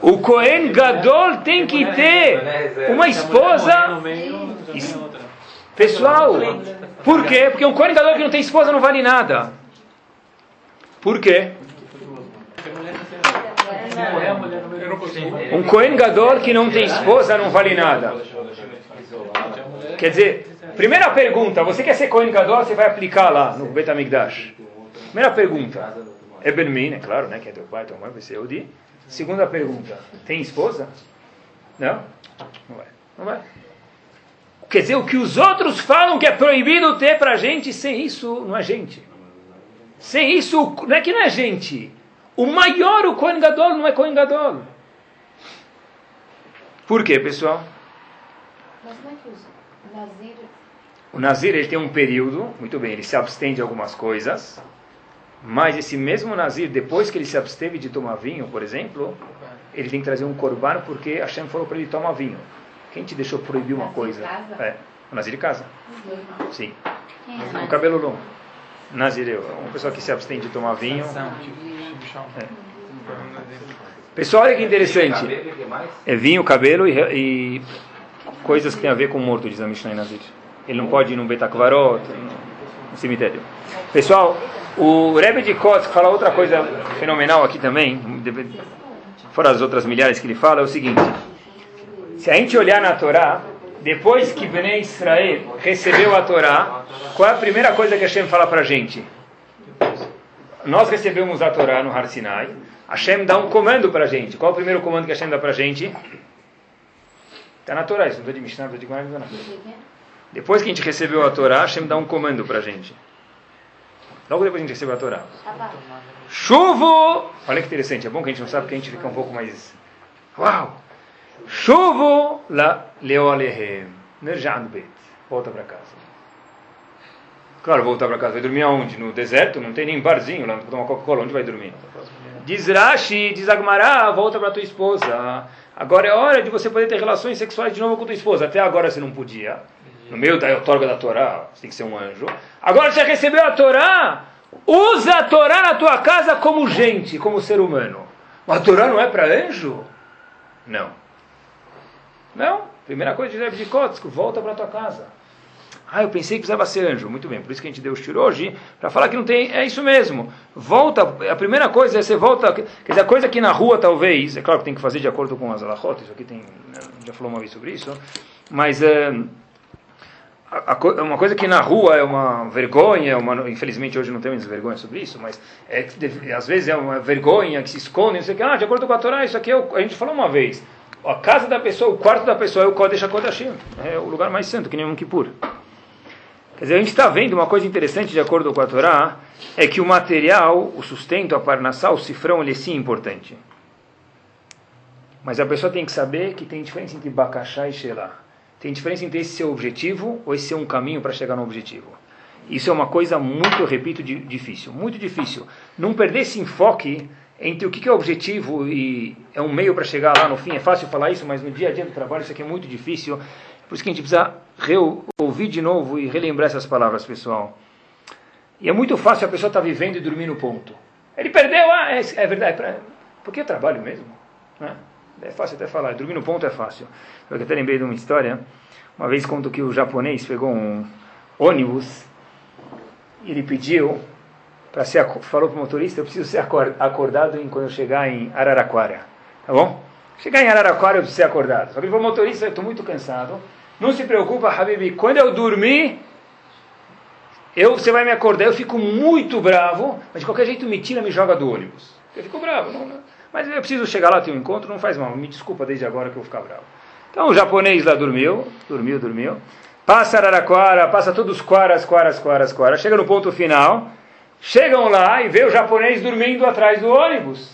O Cohen Gadol tem que ter uma esposa. Pessoal, por quê? Porque um Cohen Gadol que não tem esposa não vale nada. Por quê? Um Cohen Gadol que não tem esposa não vale nada. Quer dizer, primeira pergunta, você quer ser Cohen Gadol, você vai aplicar lá no Bet HaMikdash. Primeira pergunta, é Ben Min, é claro, né, que é teu pai, tua mãe, vai ser Odi. Segunda pergunta, tem esposa? Não? Não vai. Não vai. Quer dizer, o que os outros falam que é proibido ter para a gente, sem isso não é gente. Sem isso, não é que não é gente. O maior, o Kohen Gadol, não é Kohen Gadol. Por quê, pessoal? Mas como é que o Nazir... O Nazir ele tem um período, muito bem, ele se abstém de algumas coisas, mas esse mesmo Nazir, depois que ele se absteve de tomar vinho, por exemplo, ele tem que trazer um corban porque Hashem falou para ele tomar vinho. Quem te deixou proibir uma Nazir coisa? casa? É, o Nazir de casa. Sim. É O cabelo longo. Nazir é uma pessoa que se abstém de tomar vinho. É. Pessoal, olha que interessante. É vinho, cabelo e, e coisas que tem a ver com morto, diz a Mishnah Nazir. Ele não pode ir num Betakvarot, no cemitério. Pessoal, o Rebbe de Kotsk fala outra coisa fenomenal aqui também, fora as outras milhares que ele fala, é o seguinte. Se a gente olhar na Torá, depois que Bnei Israel recebeu a Torá, qual é a primeira coisa que Hashem fala para a gente? Nós recebemos a Torá no Har Sinai, Hashem dá um comando para a gente. Qual é o primeiro comando que Hashem dá para a gente? Está na Torá, isso não estou de Mishnah, estou de Gemara, não. Depois que a gente recebeu a Torá, Hashem dá um comando para a gente. Logo depois a gente recebeu a Torá. Chuvo! Olha que interessante, é bom que a gente não sabe porque a gente fica um pouco mais... Uau! Chuvo la leolehem. Nerjad bet. Volta para casa. Claro, voltar para casa. Vai dormir aonde? No deserto? Não tem nem barzinho lá para tomar Coca-Cola. Onde vai dormir? Diz Rashi, diz Agmará, volta para tua esposa. Agora é hora de você poder ter relações sexuais de novo com tua esposa. Até agora você não podia. No meio da outorga da Torá, você tem que ser um anjo. Agora você recebeu a Torá. Usa a Torá na tua casa como gente, como ser humano. Mas a Torá não é para anjo? Não. Não. Primeira coisa Rebbe de Kotsk, volta para tua casa. Ah, eu pensei que precisava ser anjo. Muito bem, por isso que a gente deu o shir hoje, para falar que não tem. É isso mesmo. Volta, a primeira coisa é você volta. Quer dizer, a coisa que na rua talvez, é claro que tem que fazer de acordo com as alahot, isso aqui tem. né, Já falou uma vez sobre isso. Mas. é, uma coisa que na rua é uma vergonha, é uma, infelizmente hoje não temos vergonha sobre isso, mas é, às vezes é uma vergonha que se esconde, não sei o que, ah, de acordo com a Torá, isso aqui é o, a gente falou uma vez, a casa da pessoa, o quarto da pessoa é o Kodesh HaKodashim, é o lugar mais santo, que nem um Kippur. Quer dizer, a gente está vendo uma coisa interessante de acordo com a Torá, é que o material, o sustento, a parnassá, o cifrão, ele é sim importante. Mas a pessoa tem que saber que tem diferença entre Bakashá e Shelah. Tem diferença entre esse ser o objetivo ou esse ser um caminho para chegar no objetivo. Isso é uma coisa muito, eu repito, di- difícil, muito difícil. Não perder esse enfoque entre o que é o objetivo e é um meio para chegar lá no fim. É fácil falar isso, mas no dia a dia do trabalho isso aqui é muito difícil. Por isso que a gente precisa ouvir de novo e relembrar essas palavras, pessoal. E é muito fácil a pessoa estar vivendo e dormir no ponto. Ele perdeu, ah, é, é verdade. é Porque eu trabalho mesmo. Né? É fácil até falar, dormir no ponto é fácil. Eu até lembrei de uma história. Uma vez conto que o japonês pegou um ônibus e ele pediu para ser falou para o motorista, eu preciso ser acor- acordado em, quando eu chegar em Araraquara, tá bom? Chegar em Araraquara eu preciso ser acordado. Só que ele falou, motorista, eu estou muito cansado. Não se preocupa, Habibi, quando eu dormir, eu, você vai me acordar, eu fico muito bravo, mas de qualquer jeito me tira, me joga do ônibus. Eu fico bravo, não, não. mas eu preciso chegar lá, ter um encontro, não faz mal, me desculpa desde agora que eu vou ficar bravo. Então o japonês lá dormiu, dormiu, dormiu, passa Araraquara, passa todos os quaras, quaras, quaras, quaras, chega no ponto final, chegam lá e vê o japonês dormindo atrás do ônibus.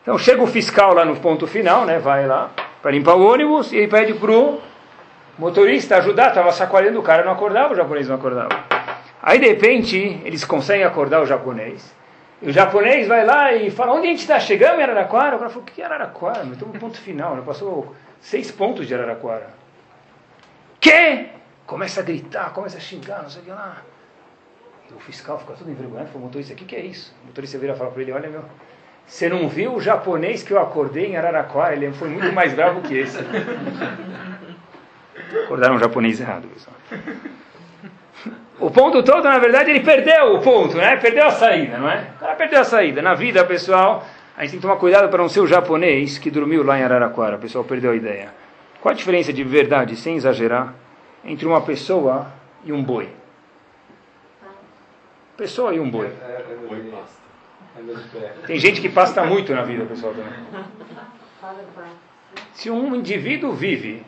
Então chega o fiscal lá no ponto final, né, vai lá para limpar o ônibus e pede pro motorista ajudar, estava sacoalhando o cara, não acordava, o japonês não acordava. Aí de repente eles conseguem acordar o japonês. E o japonês vai lá e fala, onde a gente está? Chegamos em Araraquara? O cara falou, que Araraquara? Estamos no ponto final, né? passou seis pontos de Araraquara. Que? Começa a gritar, começa a xingar, não sei o que lá. O fiscal fica todo envergonhado, falou, motorista, o que, que é isso? O motorista vira e fala para ele, olha meu, você não viu o japonês que eu acordei em Araraquara? Ele foi muito mais bravo que esse. Acordaram um japonês errado, pessoal. O ponto todo, na verdade, ele perdeu o ponto, né? Perdeu a saída, não é? O cara perdeu a saída. Na vida, pessoal, a gente tem que tomar cuidado para não ser o japonês que dormiu lá em Araraquara. O pessoal perdeu a ideia. Qual a diferença de verdade, sem exagerar, entre uma pessoa e um boi? Pessoa e um boi. É, é, é. Tem gente que pasta muito na vida, pessoal, também. Se um indivíduo vive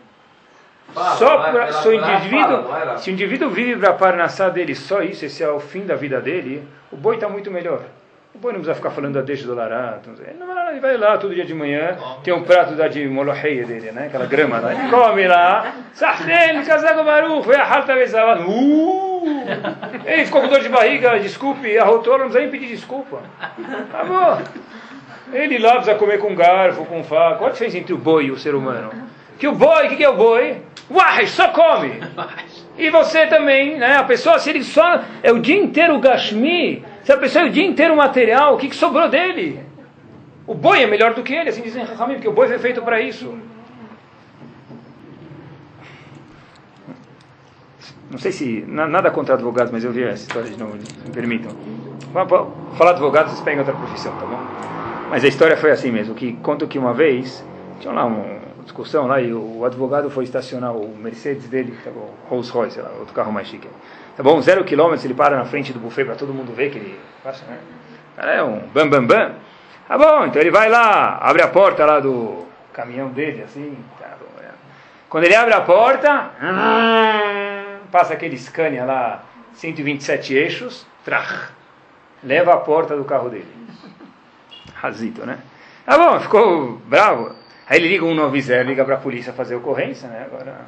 Fala, só vai, para se o indivíduo, se o indivíduo vive para a parnassá dele só isso, esse é o fim da vida dele, o boi está muito melhor. O boi não precisa ficar falando da deixa do larato. Ele, vai lá, vai todo dia de manhã, tem um prato da de moloheia dele, né? aquela grama lá. Ele come lá. Sahten, casaco baruch, vai a halta bezavad. Ele ficou com dor de barriga, desculpe, arrotou, não precisa nem pedir desculpa. Acabou. Ele lá precisa comer com garfo, com faca. Qual a diferença entre o boi e o ser humano? Que o boi, o que, que é o boi? Uai, só come. E você também, né? A pessoa, se ele só é o dia inteiro gashmi, se a pessoa é o dia inteiro material, o que, que sobrou dele? O boi é melhor do que ele, assim dizem Rahamim, porque o boi foi feito para isso. Não sei se, na- nada contra advogados, mas eu vi essa história de novo, me permitam. Falar advogados, vocês pegam outra profissão, tá bom? Mas a história foi assim mesmo, que conta que uma vez, tinha lá uma discussão lá, e o advogado foi estacionar o Mercedes dele, tá bom, Rolls Royce, lá, outro carro mais chique. Tá bom, zero quilômetros, ele para na frente do buffet para todo mundo ver que ele passa, né? É um bam bam bam. Tá bom, então ele vai lá, abre a porta lá do caminhão dele, assim, tá bom, é. Quando ele abre a porta, passa aquele Scania lá, 127 eixos, trach, leva a porta do carro dele. Razito, né? Tá bom, ficou bravo. Aí ele liga um 190, liga para a polícia fazer ocorrência, né? Agora,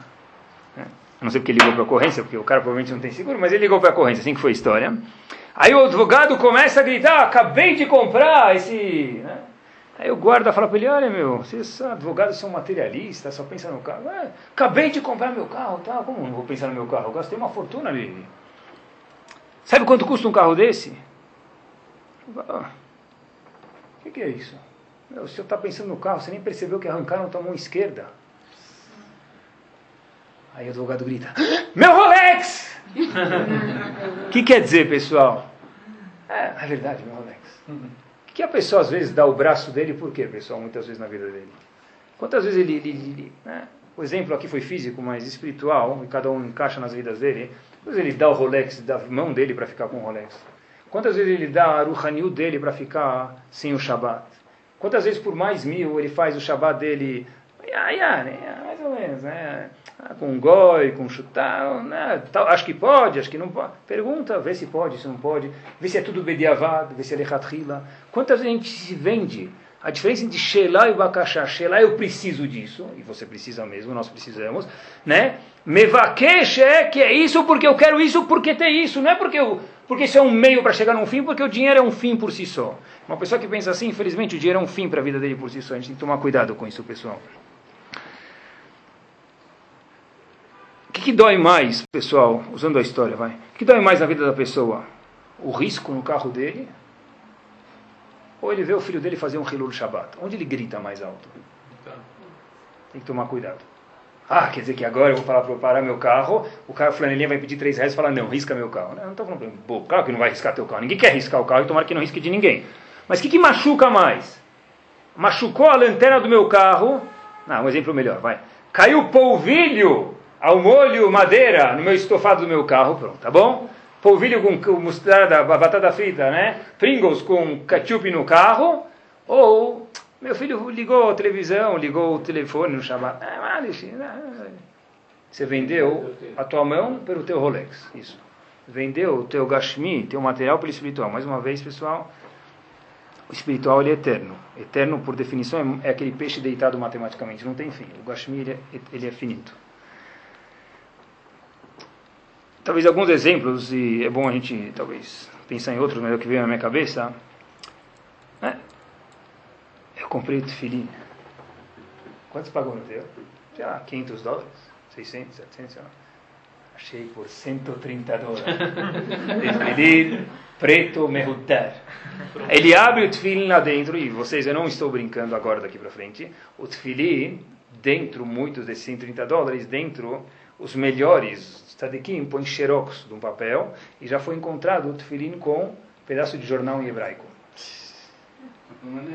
né? Eu não sei porque ele ligou para ocorrência, porque o cara provavelmente não tem seguro, mas ele ligou para ocorrência, assim que foi a história. Aí o advogado começa a gritar, acabei de comprar esse... Né? Aí o guarda fala para ele, olha meu, vocês advogados são materialistas, só pensam no carro. "Ah, acabei de comprar meu carro, tá? Como não vou pensar no meu carro? Eu gastei uma fortuna nele. Sabe quanto custa um carro desse? Ah, O que, que é isso? Meu, o senhor está pensando no carro, você nem percebeu que arrancaram tua mão esquerda. Aí o advogado grita: Meu Rolex! O que quer dizer, pessoal? É, é verdade, meu Rolex. Que a pessoa às vezes dá o braço dele, por quê, pessoal? Muitas vezes na vida dele. Quantas vezes ele. ele, ele né? O exemplo aqui foi físico, mas espiritual, e cada um encaixa nas vidas dele. Quantas vezes ele dá o Rolex da mão dele para ficar com o Rolex? Quantas vezes ele dá a Ruhaniu dele para ficar sem o Shabat? Quantas vezes por mais mil ele faz o Shabat dele, ah, ah, né, mais ou menos, né? Ah, com goi, com chutal, né? Tal, acho que pode, acho que não pode. Pergunta, vê se pode, se não pode. Vê se é tudo bediavad, vê se é lechatrila. Quantas vezes a gente se vende A diferença entre Shelah e Bakashá. Shelah, eu preciso disso, e você precisa mesmo, nós precisamos, né? Mevakesh é que é isso porque eu quero isso, porque tem isso. Não é porque, eu, porque isso é um meio para chegar num fim, porque o dinheiro é um fim por si só. Uma pessoa que pensa assim, infelizmente, o dinheiro é um fim para a vida dele por si só. A gente tem que tomar cuidado com isso, pessoal. Que, dói mais, pessoal, usando a história, vai? O que dói mais na vida da pessoa? O risco no carro dele ou ele vê o filho dele fazer um Hilul Shabbat. Onde ele grita mais alto? Tem que tomar cuidado. Ah, quer dizer que agora eu vou falar para parar meu carro, o cara flanelinha vai pedir 3 reais e falar, não, risca meu carro. Não, não estou falando ele, claro que não vai riscar teu carro. Ninguém quer riscar o carro e tomara que não risque de ninguém. Mas o que, que machuca mais? Machucou a lanterna do meu carro. Não, um exemplo melhor, vai. Caiu polvilho ao molho madeira no meu estofado do meu carro, pronto, tá bom? polvilho com mostarda, batata frita, né? Pringles com ketchup no carro, ou meu filho ligou a televisão, ligou o telefone no Shabbat. É, Você vendeu a tua mão pelo teu Rolex, isso. Vendeu o teu Gashmi, teu material pelo espiritual. Mais uma vez, pessoal, o espiritual ele é eterno. Eterno, por definição, é aquele peixe deitado matematicamente, não tem fim. O Gashmi ele é, ele é finito talvez alguns exemplos, e é bom a gente talvez pensar em outros, mas é o que veio na minha cabeça. Né? Eu comprei o tefilim. Quantos pagou no teu? Sei lá, 500 dólares? 600, 700, sei lá. Achei por 130 dólares. tefilim preto merudar. Ele abre o tefilim lá dentro, e vocês, eu não estou brincando agora daqui para frente. O tefilim, dentro, muitos desses 130 dólares, dentro, os melhores tzadikim põe xerox de um papel e já foi encontrado o tefilim com um pedaço de jornal em hebraico.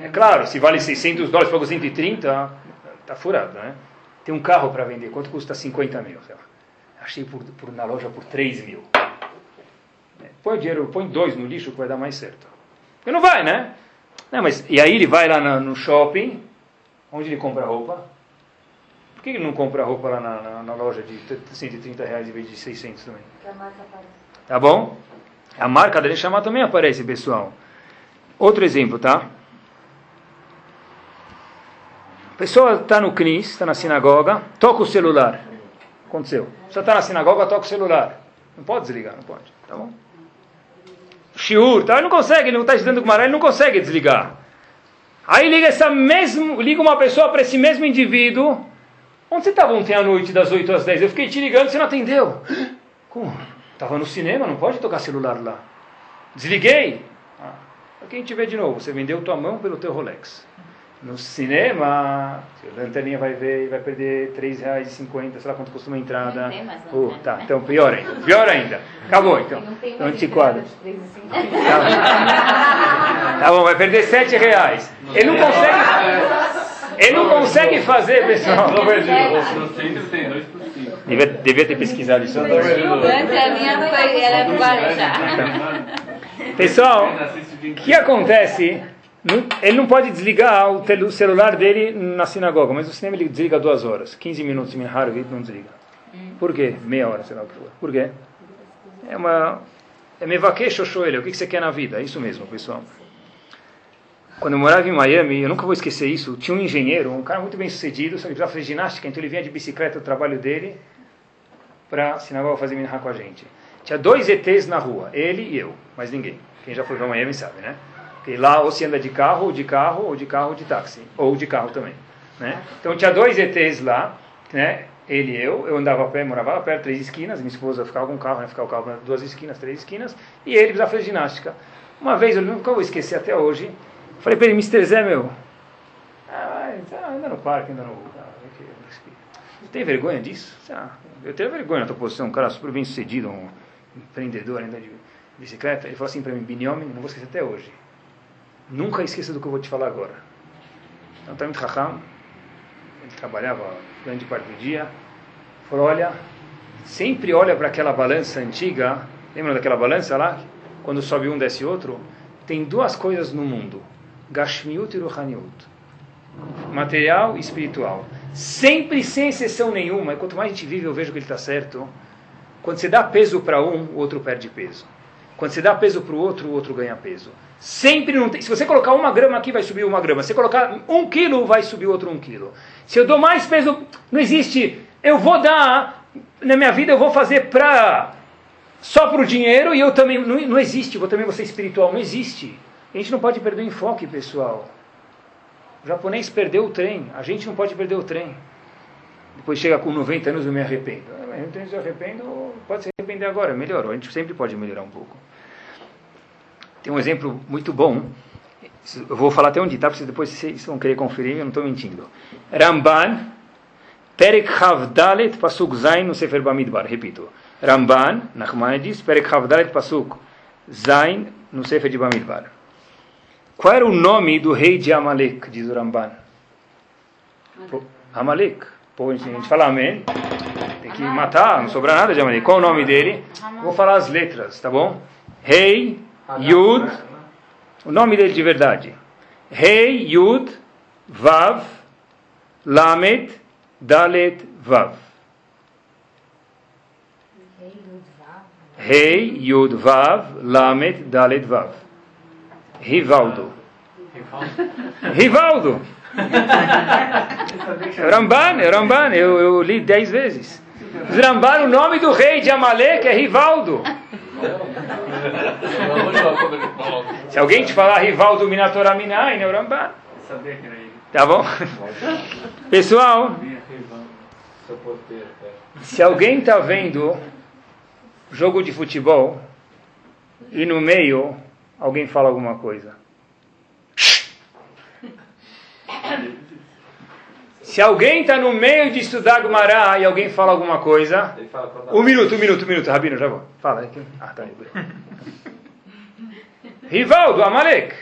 É claro, se vale 600 dólares, pago 130, está furado, né? Tem um carro para vender, quanto custa 50 mil? Achei por, por, na loja por 3 mil. É, põe dinheiro, põe dois no lixo que vai dar mais certo. Porque não vai, né? Não, mas, e aí ele vai lá no, no shopping, onde ele compra roupa? Por que ele não compra roupa lá na, na, na, loja de 130 reais em vez de 600 também? a marca aparece. Tá bom? A marca dele chamar também aparece, pessoal. Outro exemplo, tá? A pessoa está no CNIS, está na sinagoga, toca o celular. Aconteceu. Você está na sinagoga, toca o celular. Não pode desligar, não pode. Tá bom? Shiur, tá? ele não consegue, ele não está estudando com Maré, ele não consegue desligar. Aí liga essa mesmo, liga uma pessoa para esse mesmo indivíduo Onde você estava ontem à noite, das 8 às 10? Eu fiquei te ligando, você não atendeu. Como? Estava no cinema, não pode tocar celular lá. Desliguei. Ah, aqui a gente vê de novo. Você vendeu tua mão pelo teu Rolex. No cinema, a lanterninha vai ver e vai perder R$ 3,50, sei lá quanto custa uma entrada. Uh, tá, então pior ainda. Pior ainda. Acabou então. Então antiquado. Tá, tá bom, vai perder R$ reais. Ele não consegue. Ele não consegue fazer, pessoal. Devia, devia ter pesquisado isso. Pessoal, o que acontece? Ele não pode desligar o celular dele na sinagoga, mas o cinema ele desliga duas horas. 15 minutos, ele não desliga. Por quê? Meia hora, sei lá o que for. Por quê? É uma. É mevaqueixo, ele. O que você quer na vida? É isso mesmo, pessoal. Quando eu morava em Miami, eu nunca vou esquecer isso, tinha um engenheiro, um cara muito bem sucedido, só que precisava fazer ginástica, então ele vinha de bicicleta do trabalho dele para sinagoga fazer minha com a gente. Tinha dois ETs na rua, ele e eu, mais ninguém. Quem já foi para Miami sabe, né? Porque lá ou se anda de carro, ou de carro, ou de carro, ou de táxi, ou de carro também. Né? Então tinha dois ETs lá, né? ele e eu, eu andava a pé, morava lá perto, três esquinas, minha esposa ficava com o carro, né? ficava o carro duas esquinas, três esquinas, e ele precisava fazer ginástica. Uma vez, eu nunca vou esquecer até hoje, Falei para ele, Mr. Zé, meu, ah, tá, anda no parque, anda no... Você tem vergonha disso? Ah, eu tenho vergonha na tua posição, um cara super bem sucedido, um empreendedor, ainda de bicicleta. Ele falou assim para mim, Binyomi, não vou esquecer até hoje. Nunca esqueça do que eu vou te falar agora. Então, Tamit Raham, ele trabalhava grande parte do dia, falou, olha, sempre olha para aquela balança antiga, lembra daquela balança lá? Quando sobe um, desce outro? Tem duas coisas no mundo Gashmiut e Ruhaniut. Material e espiritual. Sempre sem exceção nenhuma. E quanto mais a gente vive, eu vejo que ele está certo. Quando você dá peso para um, o outro perde peso. Quando você dá peso para o outro, o outro ganha peso. Sempre não tem. Se você colocar uma grama aqui, vai subir uma grama. Se você colocar um quilo, vai subir outro um quilo. Se eu dou mais peso, não existe. Eu vou dar na minha vida, eu vou fazer para só para o dinheiro e eu também não, não existe. Vou também vou ser espiritual, não existe. A gente não pode perder o enfoque, pessoal. O japonês perdeu o trem. A gente não pode perder o trem. Depois chega com 90 anos, eu me arrependo. Eu me arrependo, pode se arrepender agora, melhorou. A gente sempre pode melhorar um pouco. Tem um exemplo muito bom. Eu vou falar até onde está, porque depois vocês vão querer conferir, eu não estou mentindo. Ramban, Perek Havdalet, Pasuk Zain, no Sefer Bamidbar. Repito. Ramban, Nachmanides, Perek Havdalet, Pasuk Zain, no Sefer de Bamidbar. Qual era o nome do rei de Amalek, diz o Ramban? Amalek. Pô, a gente fala amém. Tem que matar, não sobra nada de Amalek. Qual o nome dele? Vou falar as letras, tá bom? Rei, Yud, o nome dele de verdade. Rei, Yud, Vav, Lamed, Dalet, Vav. Rei, Yud, Vav, Lamed, Dalet, Vav. Rivaldo. Rivaldo. Ramban, Ramban, eu, eu li dez vezes. Ramban, o nome do rei de Amalek é Rivaldo. Se alguém te falar Rivaldo Minatora Minain, é o Ramban. Tá bom? Pessoal, se alguém está vendo jogo de futebol e no meio alguém fala alguma coisa. Se alguém está no meio de estudar Gumará e alguém fala alguma coisa. Um minuto, um minuto, um minuto, Rabino, já vou. Fala. Ah, tá. Rival do Amalek.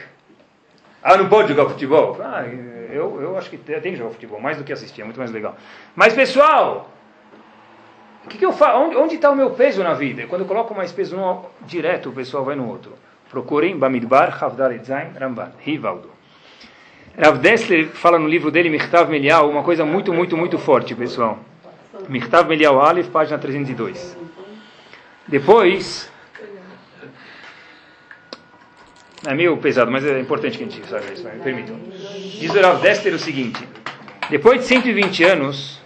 Ah, não pode jogar futebol? Ah, eu, eu acho que tem que jogar futebol, mais do que assistir, é muito mais legal. Mas, pessoal, o que, que eu faço? Onde está o meu peso na vida? Quando eu coloco mais peso no direto, o pessoal vai no outro. Procurem Bamidbar, Havdar Etzain, Ramban, Rivaldo. Rav Dessler fala no livro dele, Mirtav Melial, uma coisa muito, muito, muito forte, pessoal. Mirtav Melial Aleph, página 302. Depois, é meio pesado, mas é importante que a gente saiba isso, me permitam. Diz o Rav o seguinte, depois de 120 anos,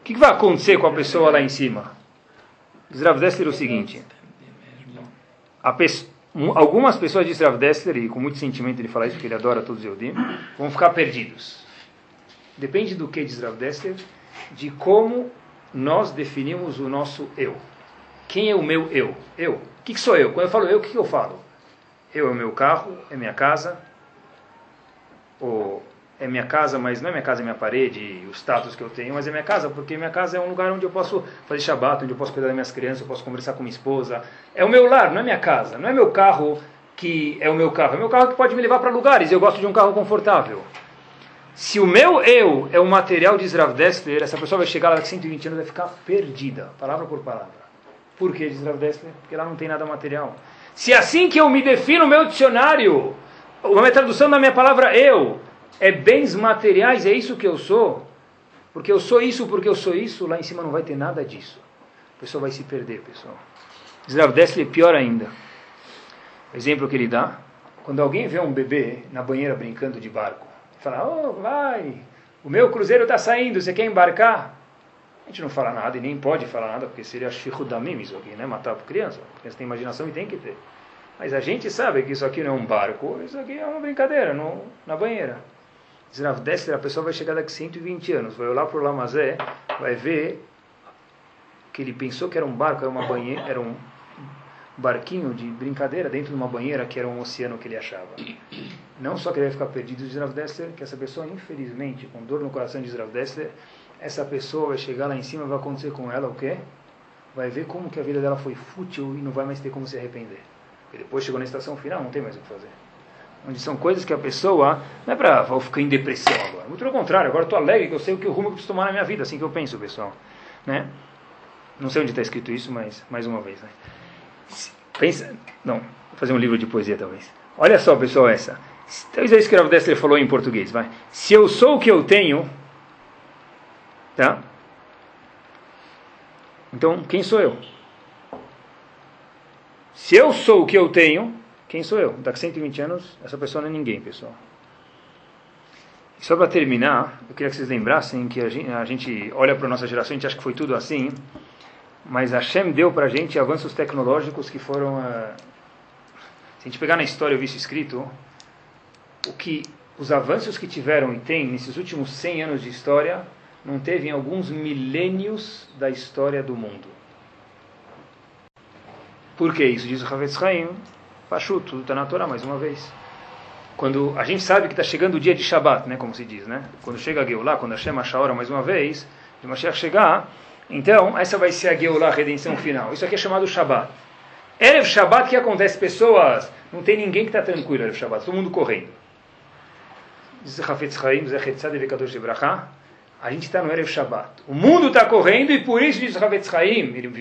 o que, vai acontecer com a pessoa lá em cima? Diz o Rav o seguinte, a Algumas pessoas de Rav Dessler, e com muito sentimento ele fala isso porque ele adora todos os Eudim, vão ficar perdidos. Depende do que diz Rav Dessler, de como nós definimos o nosso eu. Quem é o meu eu? Eu. O que, que sou eu? Quando eu falo eu, o que, que eu falo? Eu é o meu carro, é minha casa, ou é minha casa, mas não é minha casa, é minha parede, o status que eu tenho, mas é minha casa, porque minha casa é um lugar onde eu posso fazer shabat, onde eu posso cuidar das minhas crianças, eu posso conversar com minha esposa. É o meu lar, não é minha casa, não é meu carro que é o meu carro, é meu carro que pode me levar para lugares, eu gosto de um carro confortável. Se o meu eu é o material de Israv Dessler, essa pessoa vai chegar lá com 120 anos e vai ficar perdida, palavra por palavra. Por que de Israv Dessler? Porque lá não tem nada material. Se é assim que eu me defino no meu dicionário, uma tradução da minha palavra eu, é bens materiais, é isso que eu sou, porque eu sou isso, porque eu sou isso, lá em cima não vai ter nada disso. A pessoa vai se perder, pessoal. Dessler pior ainda. O exemplo que ele dá, quando alguém vê um bebê na banheira brincando de barco, fala, oh, vai, o meu cruzeiro está saindo, você quer embarcar? A gente não fala nada e nem pode falar nada, porque seria shihudamim isso aqui, né? Matar por criança. A criança tem imaginação e tem que ter. Mas a gente sabe que isso aqui não é um barco, isso aqui é uma brincadeira no, na banheira. Rav Dessler, a pessoa vai chegar daqui 120 anos, vai olhar para o Lamazé, vai ver que ele pensou que era um barco, era, uma banheira, era um barquinho de brincadeira dentro de uma banheira que era um oceano que ele achava. Não só que ele vai ficar perdido de Rav Dessler, que essa pessoa, infelizmente, com dor no coração de Rav Dessler, essa pessoa vai chegar lá em cima vai acontecer com ela o quê? Vai ver como que a vida dela foi fútil e não vai mais ter como se arrepender. E depois chegou na estação final, não tem mais o que fazer onde são coisas que a pessoa não é para ficar em depressão agora. Muito pelo contrário, agora estou alegre que eu sei o que o rumo que preciso tomar na minha vida, assim que eu penso, pessoal. Né? Não sei onde está escrito isso, mas mais uma vez. Né? Pensa, não, vou fazer um livro de poesia talvez. Olha só, pessoal, essa. Talvez é isso que o Dessler falou em português. Vai. Se eu sou o que eu tenho, tá? Então, quem sou eu? Se eu sou o que eu tenho, quem sou eu? Daqui a 120 anos, essa pessoa não é ninguém, pessoal. E só para terminar, eu queria que vocês lembrassem que a gente, a gente olha para a nossa geração, a gente acha que foi tudo assim, mas Hashem deu para a gente avanços tecnológicos que foram... Uh, se a gente pegar na história, eu vi isso escrito, o que os avanços que tiveram e tem nesses últimos 100 anos de história, não teve em alguns milênios da história do mundo. Por que isso? Diz o Havetz Haim, Pachu, tudo está na Torá, mais uma vez. Quando a gente sabe que está chegando o dia de Shabat, né, como se diz, né? Quando chega a Geulah, quando Hashem acha a mais uma vez, de Mashiach chegar, então essa vai ser a Geulah, a redenção final. Isso aqui é chamado Shabat. Erev Shabat, o que acontece? Pessoas, não tem ninguém que está tranquilo Erev Shabat, todo mundo correndo. Diz Evekadosh Ebrachá, a gente está no Erev Shabat. O mundo está correndo e por isso diz Hafetz Chaim, ele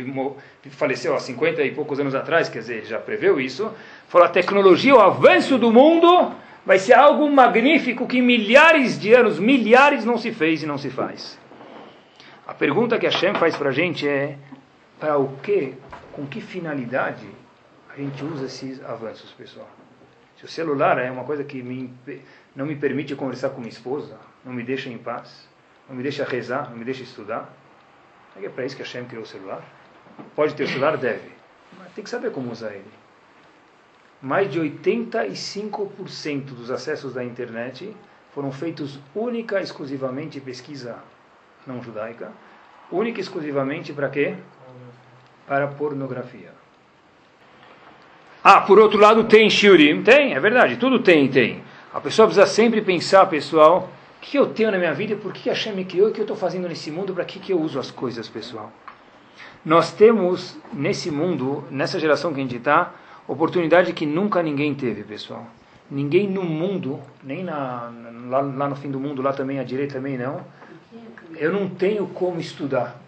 faleceu há 50 e poucos anos atrás, quer dizer, já preveu isso, falou a tecnologia, o avanço do mundo vai ser algo magnífico que milhares de anos, milhares não se fez e não se faz. A pergunta que a Hashem faz para a gente é, para o que com que finalidade a gente usa esses avanços, pessoal? Se o celular é uma coisa que me, não me permite conversar com minha esposa, não me deixa em paz, não me deixa rezar, não me deixa estudar, é para isso que a Hashem criou o celular? Pode ter o celular? Deve. Mas tem que saber como usar ele. Mais de 85% dos acessos da internet foram feitos única e exclusivamente pesquisa não judaica, única e exclusivamente para quê? para pornografia. Ah, por outro lado tem shiurim? Tem, é verdade, tudo tem, tem. A pessoa precisa sempre pensar, pessoal, o que eu tenho na minha vida, por que a Hashem me criou, o que eu estou fazendo nesse mundo, para que, que eu uso as coisas, pessoal. Nós temos, nesse mundo, nessa geração que a gente está, oportunidade que nunca ninguém teve, pessoal. Ninguém no mundo, nem na, lá, lá no fim do mundo, lá também, à direita também não, eu não tenho como estudar.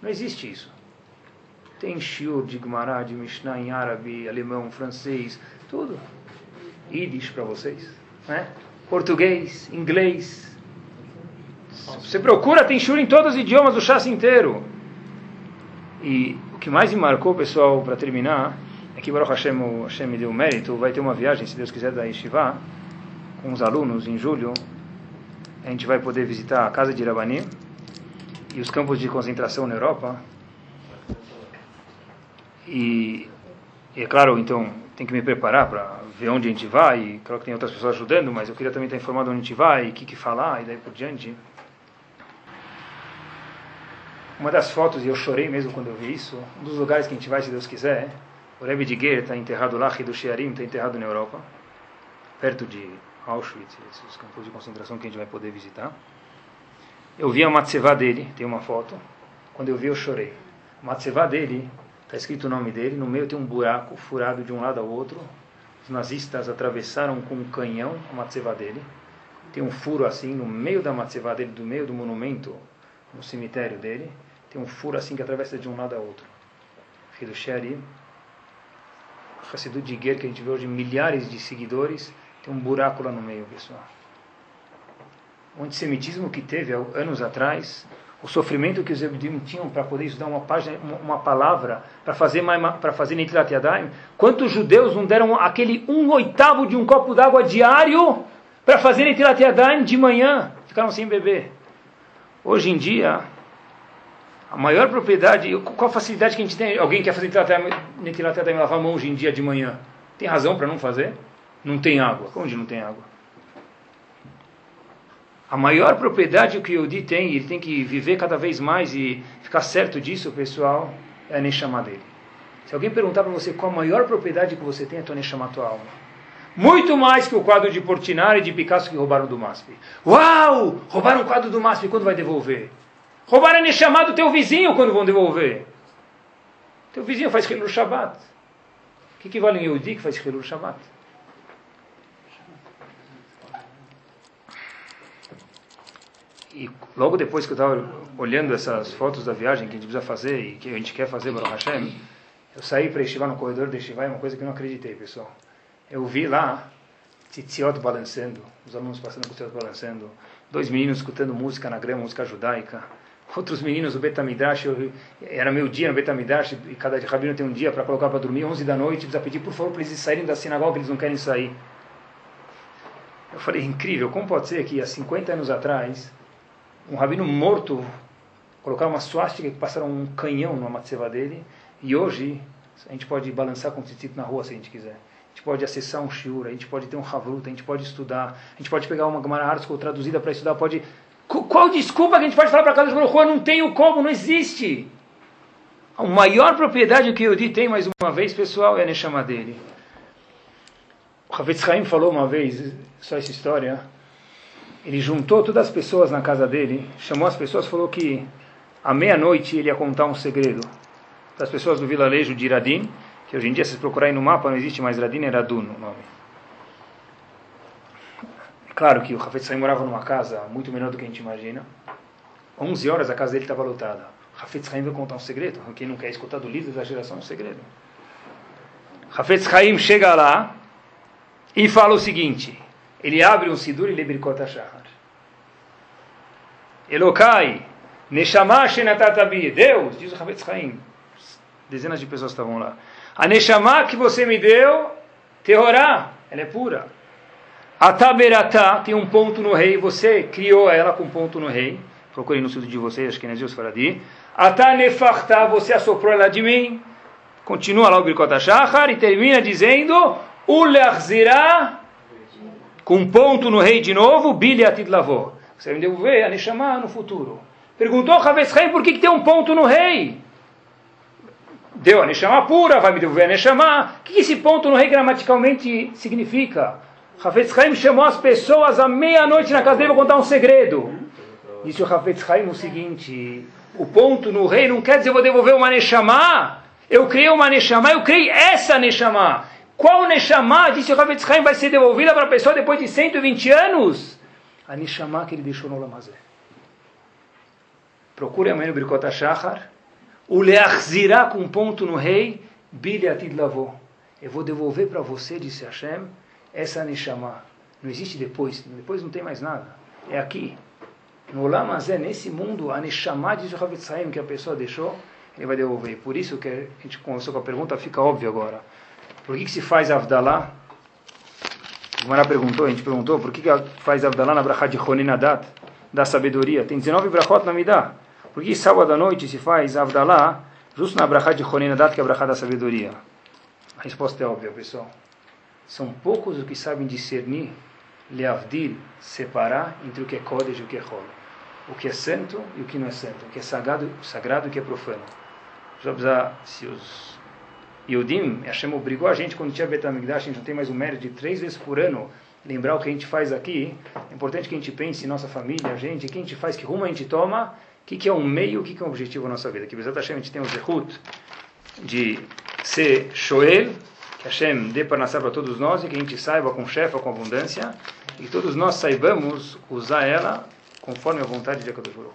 Não existe isso. Tem shiur de Gemara, de Mishnah em árabe, alemão, francês, tudo. Yiddish para vocês, né? Português, inglês. Você procura, tem shiur em todos os idiomas do chassi inteiro. E o que mais me marcou, pessoal, para terminar, é que Baruch Hashem, o Hashem me deu mérito, vai ter uma viagem, se Deus quiser, da Yeshiva, com os alunos em julho. A gente vai poder visitar a casa de Irabani e os campos de concentração na Europa. E, e, é claro, então, tem que me preparar para ver onde a gente vai. E claro que tem outras pessoas ajudando, mas eu queria também estar informado onde a gente vai, e o que, que falar, e daí por diante. Uma das fotos, e eu chorei mesmo quando eu vi isso, um dos lugares que a gente vai, se Deus quiser, o Rebbe de Ger está enterrado lá, do Shearim está enterrado na Europa, perto de Auschwitz, esses campos de concentração que a gente vai poder visitar. Eu vi a matzevá dele, tem uma foto. Quando eu vi, eu chorei. A matzevá dele Está escrito o nome dele, no meio tem um buraco furado de um lado ao outro. Os nazistas atravessaram com um canhão a matzeva dele. Tem um furo assim no meio da matzeva dele, do meio do monumento, no cemitério dele. Tem um furo assim que atravessa de um lado ao outro. Filho Shari, Hassidu de Ger, que a gente vê hoje milhares de seguidores, tem um buraco lá no meio, pessoal. O antissemitismo que teve anos atrás o sofrimento que os Ebudim tinham para poder estudar uma página, uma palavra, para fazer para fazer Netilat Yadayim. Quantos judeus não deram aquele um oitavo de um copo d'água diário para fazer Netilat Yadayim de manhã? Ficaram sem beber. Hoje em dia, a maior propriedade, qual a facilidade que a gente tem? Alguém quer fazer Netilat Yadayim, lavar a mão hoje em dia de manhã? Tem razão para não fazer? Não tem água. Onde não tem água? A maior propriedade que o Yodi tem, ele tem que viver cada vez mais e ficar certo disso, pessoal, é a Neshama dele. Se alguém perguntar para você qual a maior propriedade que você tem, é a tua Neshama, a tua alma. Muito mais que o quadro de Portinari e de Picasso que roubaram do MASP. Uau! Roubaram o quadro do MASP, quando vai devolver? Roubaram a Neshama do teu vizinho, quando vão devolver? Teu vizinho faz Hilul Shabbat. O que, que vale um Yehudi que faz Hilul Shabbat? E logo depois que eu estava olhando essas fotos da viagem que a gente precisa fazer e que a gente quer fazer, Baruch Hashem, eu saí para estivar no corredor de estivar, é uma coisa que eu não acreditei, pessoal. Eu vi lá Titziot balançando, os alunos passando com o balançando, dois meninos escutando música na grama, música judaica, outros meninos do Betamidrash, eu, era meu dia no Betamidrash, e cada rabino tem um dia para colocar para dormir, 11 da noite, precisa pedir por favor para eles saírem da sinagoga, eles não querem sair. Eu falei, incrível, como pode ser que há 50 anos atrás, um rabino morto, colocaram uma suástica que passaram um canhão numa matzeva dele, e hoje a gente pode balançar com o tzitzit na rua se a gente quiser. A gente pode acessar um shiur, a gente pode ter um havruta, a gente pode estudar, a gente pode pegar uma Gemara Artsco traduzida para estudar, pode... Qual desculpa que a gente pode falar para cada Baruch Não tenho como, não existe. A maior propriedade que o Yodi tem, mais uma vez, pessoal, é a Neshama dele. O Havetz Haim falou uma vez, só essa história, ele juntou todas as pessoas na casa dele, chamou as pessoas, falou que à meia-noite ele ia contar um segredo das pessoas do vilarejo de Iradim, que hoje em dia, se procurarem no mapa, não existe mais Iradim, era Radun o nome. Claro que o Hafetz Haim morava numa casa muito menor do que a gente imagina. 11 horas a casa dele estava lotada. Hafetz Haim vai contar um segredo. Quem não quer escutar do líder da geração é um segredo. Hafetz Haim chega lá e fala o seguinte. Ele abre um sidur e lê Birkot HaShahar. Elokai, Neshama Shenatatabi. Deus, diz o Hafetz Haim. Dezenas de pessoas estavam lá. A Neshama que você me deu, Tehorá, ela é pura. A Taberatá tem um ponto no rei, você criou ela com ponto no rei. Procurei no estudo de vocês, acho que não é Faradi. Ata Nefartá, você assoprou ela de mim. Continua lá o Birkot Shachar e termina dizendo Ulechzirá, com um ponto no rei de novo, Biliatid Lavó. Você vai me devolver a Neshama no futuro. Perguntou Havetz por que, que tem um ponto no rei? deu a Neshama pura, vai me devolver a Neshama. O que esse ponto no rei gramaticalmente significa? Hafetz Haim chamou as pessoas à meia-noite na casa dele para contar um segredo. Disse o Hafetz Haim o seguinte: o ponto no rei não quer dizer eu vou devolver uma Neshama. Eu criei uma Neshama, eu criei essa Neshama. Qual Neshama, disse o Hafetz Haim, vai ser devolvida para a pessoa depois de 120 anos? A Neshama que ele deixou no Lamazé. Procure amanhã no Birkot HaShachar o leachzirá com ponto no rei, bilhatid lavô. Eu vou devolver para você, disse Hashem, essa Neshama. Não existe depois, depois não tem mais nada. É aqui. No Olamazé, nesse mundo, a Neshama, diz o Havetzhaim, que a pessoa deixou, ele vai devolver. Por isso que a gente começou com a pergunta, fica óbvio agora. Por que, que se faz Avdalá? O Mara perguntou, a gente perguntou, por que, que faz Avdalá na Brachá de Honinadat, da sabedoria? Tem 19 brachot na Midah. Por que sábado à noite se faz Avdalá, justo na brachá de Honinadat, que é a brachá da sabedoria? A resposta é óbvia, pessoal. São poucos os que sabem discernir, leavdil, separar entre o que é Kodesh e o que é Hol. O que é santo e o que não é santo. O que é sagrado, sagrado e o que é profano. Se os Yudim, Hashem obrigou a gente, quando tinha Betamigdash, a gente não tem mais o mérito de três vezes por ano lembrar o que a gente faz aqui. É importante que a gente pense em nossa família, a gente, o que a gente faz, que rumo a gente toma o que, que é um meio, o que, que é um objetivo na nossa vida? Que Bezat Hashem a gente tem o Zehut de ser Shoel, Hashem dê para nascer para todos nós e que a gente saiba com chefe, com abundância, e que todos nós saibamos usar ela conforme a vontade de Akadosh Baruch